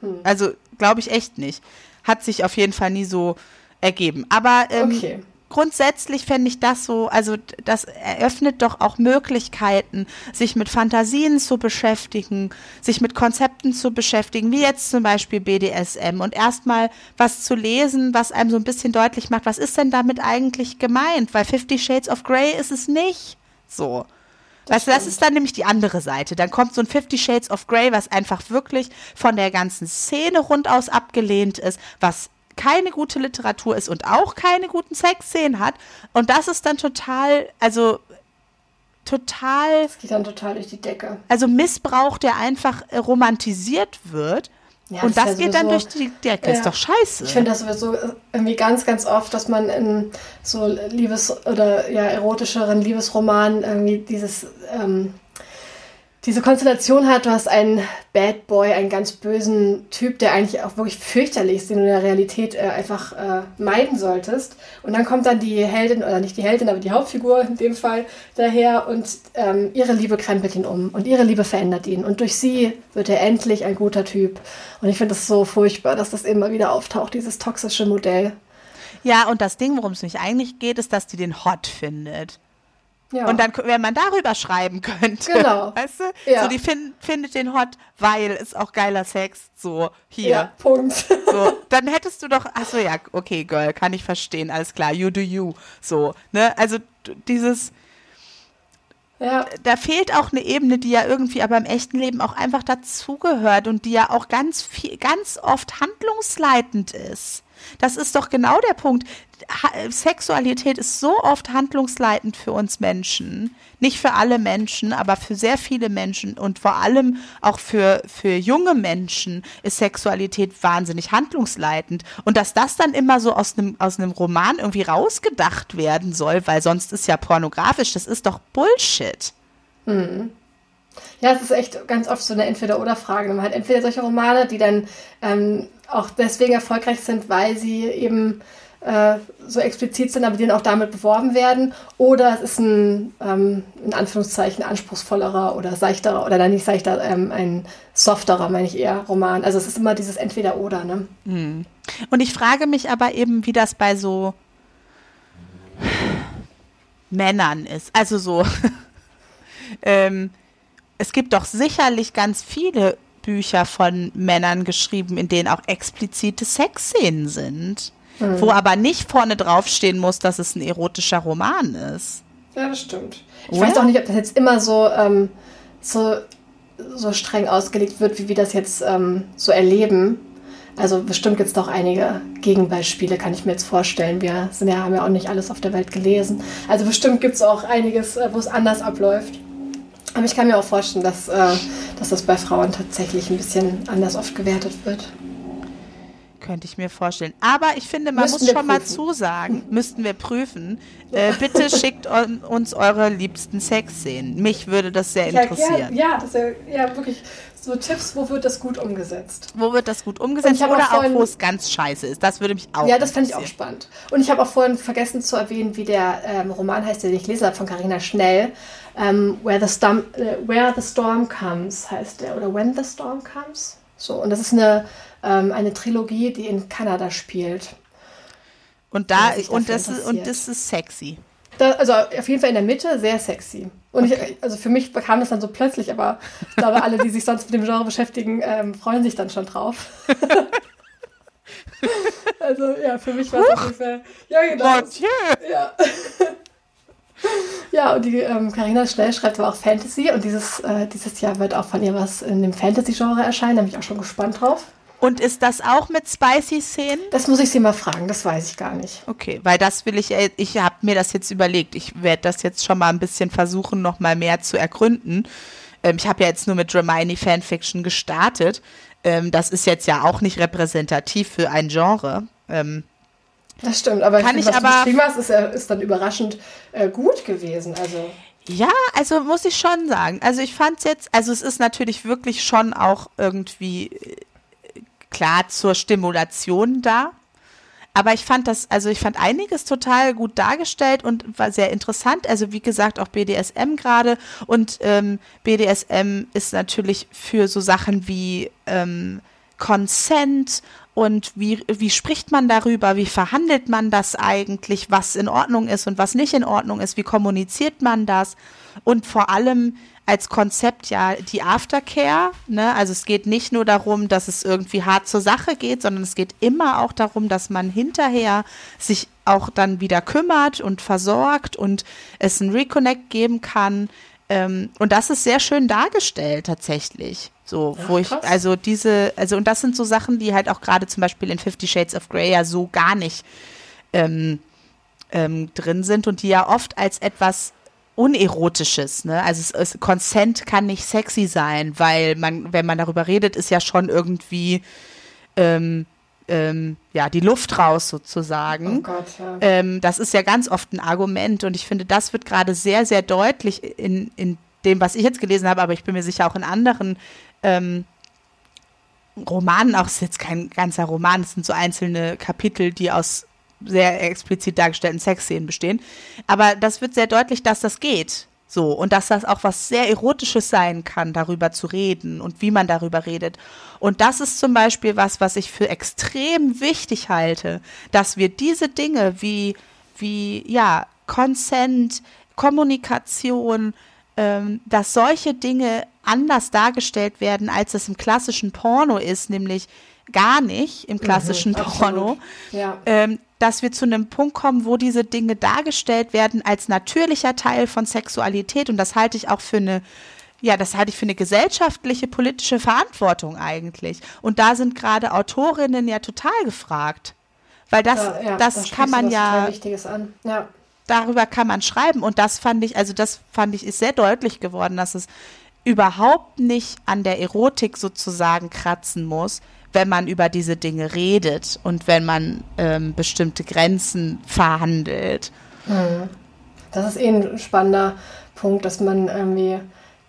Hm. Also glaube ich echt nicht. Hat sich auf jeden Fall nie so ergeben. Aber ähm, okay grundsätzlich fände ich das so, also das eröffnet doch auch Möglichkeiten, sich mit Fantasien zu beschäftigen, sich mit Konzepten zu beschäftigen, wie jetzt zum Beispiel BDSM und erstmal was zu lesen, was einem so ein bisschen deutlich macht, was ist denn damit eigentlich gemeint? Weil Fifty Shades of Grey ist es nicht so. Das weißt du, das ist dann nämlich die andere Seite. Dann kommt so ein Fifty Shades of Grey, was einfach wirklich von der ganzen Szene rundaus abgelehnt ist, was keine gute Literatur ist und auch keine guten Sexszenen hat. Und das ist dann total, also total. Das geht dann total durch die Decke. Also Missbrauch, der einfach romantisiert wird. Ja, und das, das geht dann durch die Decke. Ja, ist doch scheiße. Ich finde das sowieso irgendwie ganz, ganz oft, dass man in so Liebes- oder ja, erotischeren Liebesromanen irgendwie dieses ähm, diese Konstellation hat, du hast einen Bad Boy, einen ganz bösen Typ, der eigentlich auch wirklich fürchterlich ist, den du in der Realität äh, einfach äh, meiden solltest. Und dann kommt dann die Heldin, oder nicht die Heldin, aber die Hauptfigur in dem Fall daher und ähm, ihre Liebe krempelt ihn um und ihre Liebe verändert ihn. Und durch sie wird er endlich ein guter Typ. Und ich finde das so furchtbar, dass das immer wieder auftaucht, dieses toxische Modell. Ja, und das Ding, worum es mich eigentlich geht, ist, dass die den hot findet. Ja. Und dann, wenn man darüber schreiben könnte, genau. <laughs> weißt du? Ja. So, die find, findet den hot, weil ist auch geiler Sex. So, hier. Ja, Punkt. <laughs> So, <laughs> dann hättest du doch, achso, ja, okay, Girl, kann ich verstehen, alles klar, you do you. So, ne? Also dieses, ja. Da fehlt auch eine Ebene, die ja irgendwie aber im echten Leben auch einfach dazugehört und die ja auch ganz viel, ganz oft handlungsleitend ist. Das ist doch genau der Punkt. Sexualität ist so oft handlungsleitend für uns Menschen. Nicht für alle Menschen, aber für sehr viele Menschen und vor allem auch für, für junge Menschen ist Sexualität wahnsinnig handlungsleitend. Und dass das dann immer so aus einem, aus einem Roman irgendwie rausgedacht werden soll, weil sonst ist ja pornografisch, das ist doch Bullshit. Mhm. Ja, es ist echt ganz oft so eine Entweder-Oder-Frage. Man hat entweder solche Romane, die dann ähm, auch deswegen erfolgreich sind, weil sie eben äh, so explizit sind, aber die dann auch damit beworben werden. Oder es ist ein, ähm, in Anführungszeichen, anspruchsvollerer oder seichterer, oder dann nicht seichter, ähm, ein softerer, meine ich eher, Roman. Also es ist immer dieses Entweder-Oder, ne? Hm. Und ich frage mich aber eben, wie das bei so Männern ist. Also so, <laughs> ähm, es gibt doch sicherlich ganz viele Bücher von Männern geschrieben, in denen auch explizite Sexszenen sind. Mhm. Wo aber nicht vorne draufstehen muss, dass es ein erotischer Roman ist. Ja, das stimmt. Ich Oder? weiß auch nicht, ob das jetzt immer so, ähm, so, so streng ausgelegt wird, wie wir das jetzt ähm, so erleben. Also bestimmt gibt es doch einige Gegenbeispiele, kann ich mir jetzt vorstellen. Wir sind ja, haben ja auch nicht alles auf der Welt gelesen. Also bestimmt gibt es auch einiges, äh, wo es anders abläuft. Aber ich kann mir auch vorstellen, dass, äh, dass das bei Frauen tatsächlich ein bisschen anders oft gewertet wird. Könnte ich mir vorstellen. Aber ich finde, man müssten muss schon prüfen. mal zusagen, <laughs> müssten wir prüfen. Äh, bitte <laughs> schickt uns eure liebsten Sexszenen. Mich würde das sehr interessieren. Ja, ja, das ja, ja wirklich so Tipps, wo wird das gut umgesetzt? Wo wird das gut umgesetzt oder auch, vorhin, auch, wo es ganz scheiße ist? Das würde mich auch Ja, das fände ich auch spannend. Und ich habe auch vorhin vergessen zu erwähnen, wie der ähm, Roman heißt, den ich lese von Carina Schnell. Ähm, Where, the Storm, äh, Where the Storm Comes heißt der. Oder When the Storm Comes. So, und das ist eine ähm, eine Trilogie, die in Kanada spielt. Und da und das ist und das ist sexy. Da, also auf jeden Fall in der Mitte sehr sexy. Und okay. ich, also für mich bekam das dann so plötzlich, aber ich glaube, alle, die sich sonst mit dem Genre beschäftigen, ähm, freuen sich dann schon drauf. <laughs> also ja, für mich war es ungefähr. Ja, genau. Ja. ja, und die Karina ähm, Schnell schreibt aber auch Fantasy und dieses, äh, dieses Jahr wird auch von ihr was in dem Fantasy-Genre erscheinen. Da bin ich auch schon gespannt drauf. Und ist das auch mit Spicy-Szenen? Das muss ich sie mal fragen, das weiß ich gar nicht. Okay, weil das will ich, äh, ich habe mir das jetzt überlegt. Ich werde das jetzt schon mal ein bisschen versuchen, noch mal mehr zu ergründen. Ähm, ich habe ja jetzt nur mit Hermione Fanfiction gestartet. Ähm, das ist jetzt ja auch nicht repräsentativ für ein Genre. Ähm, das stimmt, aber kann ich, ich aber, du hast, ist, ist dann überraschend äh, gut gewesen. Also. Ja, also muss ich schon sagen. Also ich fand es jetzt, also es ist natürlich wirklich schon auch irgendwie äh, klar zur Stimulation da. Aber ich fand das, also ich fand einiges total gut dargestellt und war sehr interessant. Also wie gesagt, auch BDSM gerade. Und ähm, BDSM ist natürlich für so Sachen wie ähm, Consent und wie, wie spricht man darüber, wie verhandelt man das eigentlich, was in Ordnung ist und was nicht in Ordnung ist, wie kommuniziert man das und vor allem, als Konzept ja die Aftercare. Ne? Also es geht nicht nur darum, dass es irgendwie hart zur Sache geht, sondern es geht immer auch darum, dass man hinterher sich auch dann wieder kümmert und versorgt und es ein Reconnect geben kann. Ähm, und das ist sehr schön dargestellt tatsächlich. So, ja, wo ich, also diese, also und das sind so Sachen, die halt auch gerade zum Beispiel in Fifty Shades of Grey ja so gar nicht ähm, ähm, drin sind und die ja oft als etwas Unerotisches, ne? Also es, es, Consent kann nicht sexy sein, weil man, wenn man darüber redet, ist ja schon irgendwie ähm, ähm, ja die Luft raus sozusagen. Oh Gott, ja. ähm, das ist ja ganz oft ein Argument und ich finde, das wird gerade sehr, sehr deutlich in, in dem, was ich jetzt gelesen habe, aber ich bin mir sicher auch in anderen ähm, Romanen, auch ist jetzt kein ganzer Roman, es sind so einzelne Kapitel, die aus sehr explizit dargestellten Sexszenen bestehen. Aber das wird sehr deutlich, dass das geht. So, und dass das auch was sehr Erotisches sein kann, darüber zu reden und wie man darüber redet. Und das ist zum Beispiel was, was ich für extrem wichtig halte, dass wir diese Dinge wie, wie, ja, Consent, Kommunikation, ähm, dass solche Dinge anders dargestellt werden, als es im klassischen Porno ist, nämlich gar nicht im klassischen mhm, Porno, ja. ähm, dass wir zu einem Punkt kommen, wo diese Dinge dargestellt werden als natürlicher Teil von Sexualität. Und das halte ich auch für eine, ja, das halte ich für eine gesellschaftliche, politische Verantwortung eigentlich. Und da sind gerade Autorinnen ja total gefragt. Weil das, ja, ja, das, das kann man ja, ja. Darüber kann man schreiben. Und das fand ich, also das fand ich, ist sehr deutlich geworden, dass es überhaupt nicht an der Erotik sozusagen kratzen muss, wenn man über diese Dinge redet und wenn man ähm, bestimmte Grenzen verhandelt. Hm. Das ist eh ein spannender Punkt, dass man irgendwie,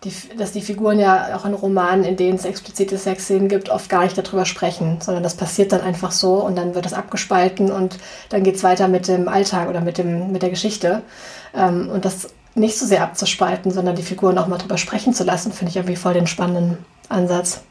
die, dass die Figuren ja auch in Romanen, in denen es explizite Sexszenen gibt, oft gar nicht darüber sprechen, sondern das passiert dann einfach so und dann wird das abgespalten und dann geht es weiter mit dem Alltag oder mit, dem, mit der Geschichte. Ähm, und das nicht so sehr abzuspalten, sondern die Figuren auch mal drüber sprechen zu lassen, finde ich irgendwie voll den spannenden Ansatz.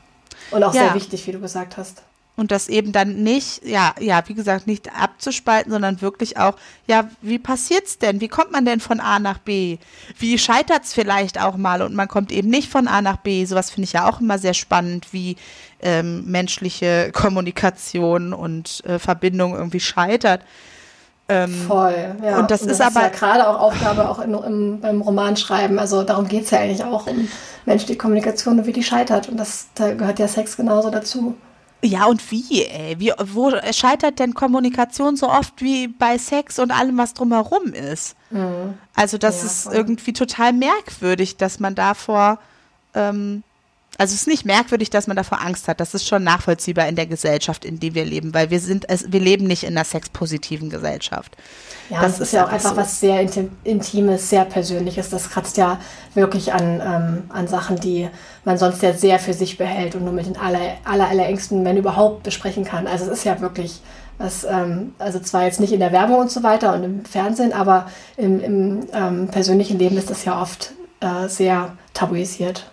Und auch ja. sehr wichtig, wie du gesagt hast. Und das eben dann nicht, ja, ja, wie gesagt, nicht abzuspalten, sondern wirklich auch, ja, wie passiert's denn? Wie kommt man denn von A nach B? Wie scheitert's vielleicht auch mal und man kommt eben nicht von A nach B? Sowas finde ich ja auch immer sehr spannend, wie ähm, menschliche Kommunikation und äh, Verbindung irgendwie scheitert. Ähm, Voll, ja. Und das, und das ist aber ja gerade auch Aufgabe auch in, im, beim Romanschreiben. Also darum geht es ja eigentlich auch um menschliche Kommunikation und wie die scheitert. Und das, da gehört ja Sex genauso dazu. Ja, und wie, ey? Wie, wo scheitert denn Kommunikation so oft wie bei Sex und allem, was drumherum ist? Mhm. Also, das ja, ist voll. irgendwie total merkwürdig, dass man davor ähm, also es ist nicht merkwürdig, dass man davor Angst hat. Das ist schon nachvollziehbar in der Gesellschaft, in der wir leben, weil wir sind, es, wir leben nicht in einer sexpositiven Gesellschaft. Ja, das, das ist ja auch einfach so. was sehr Intimes, sehr Persönliches. Das kratzt ja wirklich an, ähm, an Sachen, die man sonst ja sehr für sich behält und nur mit den aller, aller, allerengsten, wenn überhaupt, besprechen kann. Also es ist ja wirklich was, ähm, also zwar jetzt nicht in der Werbung und so weiter und im Fernsehen, aber im, im ähm, persönlichen Leben ist das ja oft äh, sehr tabuisiert.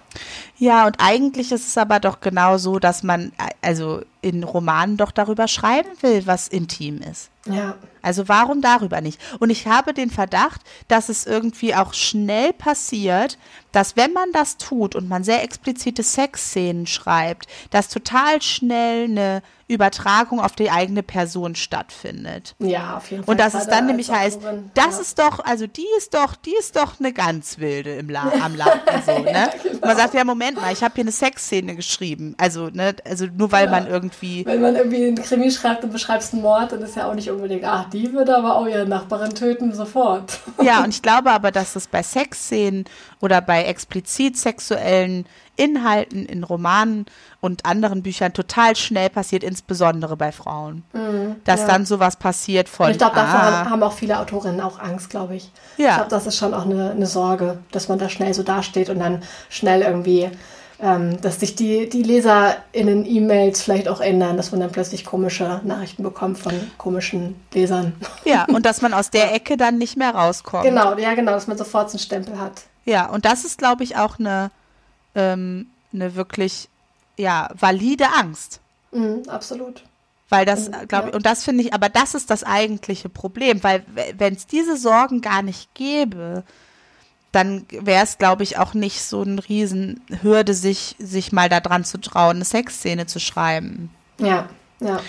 Ja, und eigentlich ist es aber doch genau so, dass man also in Romanen doch darüber schreiben will, was intim ist. Ja. Also warum darüber nicht? Und ich habe den Verdacht, dass es irgendwie auch schnell passiert, dass wenn man das tut und man sehr explizite Sexszenen schreibt, dass total schnell eine Übertragung auf die eigene Person stattfindet. Ja, auf jeden Fall. Und dass es dann nämlich heißt, das ja. ist doch, also die ist doch, die ist doch eine ganz wilde im La am Laden. So, <laughs> ne? ja, genau. Man sagt ja, Moment mal, ich habe hier eine Sexszene geschrieben. Also, ne, also nur weil ja. man irgendwie. Wenn man irgendwie einen Krimi schreibt und beschreibst einen Mord, dann ist ja auch nicht unbedingt, ach, die würde aber auch ihre Nachbarin töten, sofort. Ja, <laughs> und ich glaube aber, dass es bei Sexszenen oder bei explizit sexuellen Inhalten in Romanen und anderen Büchern total schnell passiert, insbesondere bei Frauen. Mm, dass ja. dann sowas passiert von. Und ich glaube, davor ah, haben auch viele Autorinnen auch Angst, glaube ich. Ja. Ich glaube, das ist schon auch eine, eine Sorge, dass man da schnell so dasteht und dann schnell irgendwie ähm, dass sich die, die LeserInnen E-Mails vielleicht auch ändern, dass man dann plötzlich komische Nachrichten bekommt von komischen Lesern. Ja, und dass man aus der <laughs> Ecke dann nicht mehr rauskommt. Genau, ja, genau, dass man sofort einen Stempel hat. Ja, und das ist, glaube ich, auch eine ähm, eine wirklich ja valide Angst. Mhm, absolut. Weil das, glaube ich, ja. und das finde ich, aber das ist das eigentliche Problem, weil wenn es diese Sorgen gar nicht gäbe, dann wäre es, glaube ich, auch nicht so eine Riesenhürde, sich, sich mal daran zu trauen, eine Sexszene zu schreiben. Ja, ja.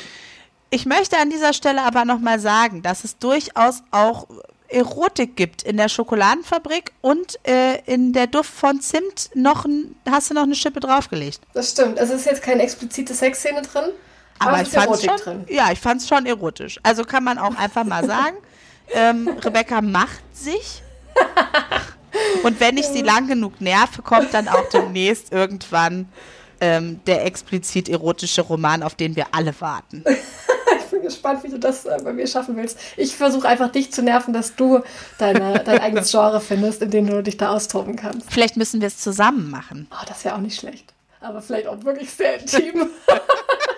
Ich möchte an dieser Stelle aber nochmal sagen, dass es durchaus auch Erotik gibt in der Schokoladenfabrik und äh, in der Duft von Zimt noch ein, hast du noch eine Schippe draufgelegt. Das stimmt. Es ist jetzt keine explizite Sexszene drin. Aber, aber ich fand schon, drin. ja, ich fand es schon erotisch. Also kann man auch einfach mal <laughs> sagen, ähm, Rebecca macht sich. <laughs> Und wenn ich sie lang genug nerve, kommt dann auch demnächst irgendwann ähm, der explizit erotische Roman, auf den wir alle warten <laughs> gespannt, wie du das äh, bei mir schaffen willst. Ich versuche einfach dich zu nerven, dass du deine, dein eigenes Genre findest, in dem du dich da austoben kannst. Vielleicht müssen wir es zusammen machen. Oh, das wäre auch nicht schlecht. Aber vielleicht auch wirklich sehr intim. <laughs>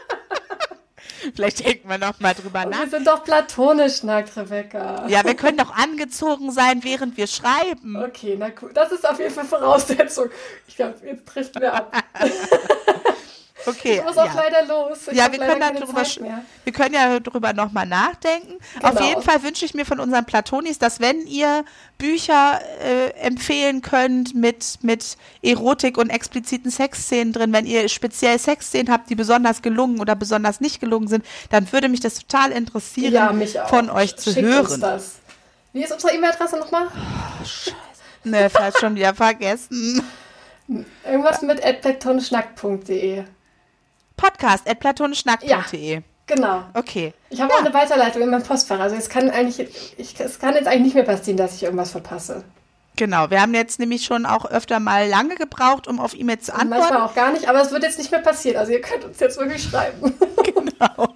<laughs> Vielleicht denken wir noch mal drüber Und nach. Wir sind doch platonisch nackt, Rebecca. Ja, wir können doch angezogen sein, während wir schreiben. Okay, na cool. Das ist auf jeden Fall Voraussetzung. Ich glaube, jetzt trifft wir ab. <laughs> Okay. Ich muss auch ja. leider los. Ich ja, wir können, Zeit mehr. wir können ja darüber nochmal nachdenken. Auf Genau. jeden Fall wünsche ich mir von unseren Platonis, dass wenn ihr Bücher äh, empfehlen könnt mit, mit Erotik und expliziten Sexszenen drin, wenn ihr speziell Sexszenen habt, die besonders gelungen oder besonders nicht gelungen sind, dann würde mich das total interessieren, Ja, von euch zu Schickt hören. Uns das. Wie ist unsere E-Mail-Adresse nochmal? Ne, fast schon wieder vergessen. Irgendwas mit platonischnackt.de. Podcast at platonischnack.de. Genau. Okay. Ich habe auch eine Weiterleitung in meinem Postfach. Also es kann eigentlich, ich, es kann jetzt eigentlich nicht mehr passieren, dass ich irgendwas verpasse. Genau, wir haben jetzt nämlich schon auch öfter mal lange gebraucht, um auf E-Mails zu Und antworten. manchmal auch gar nicht, aber es wird jetzt nicht mehr passieren. Also ihr könnt uns jetzt wirklich schreiben. <laughs> Genau.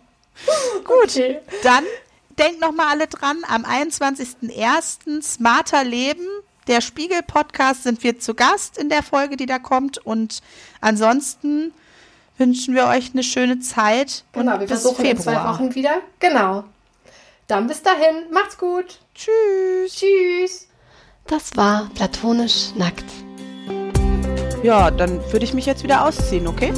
Gut. Okay. Dann denkt noch mal alle dran, am 21.01. Smarter Leben, der Spiegel-Podcast, sind wir zu Gast in der Folge, die da kommt. Und ansonsten wünschen wir euch eine schöne Zeit. Genau, und wir bis versuchen in zwei Februar. Wochen wieder. Genau. Dann bis dahin. Macht's gut. Tschüss. Tschüss. Das war platonisch nackt. Ja, dann würde ich mich jetzt wieder ausziehen, okay?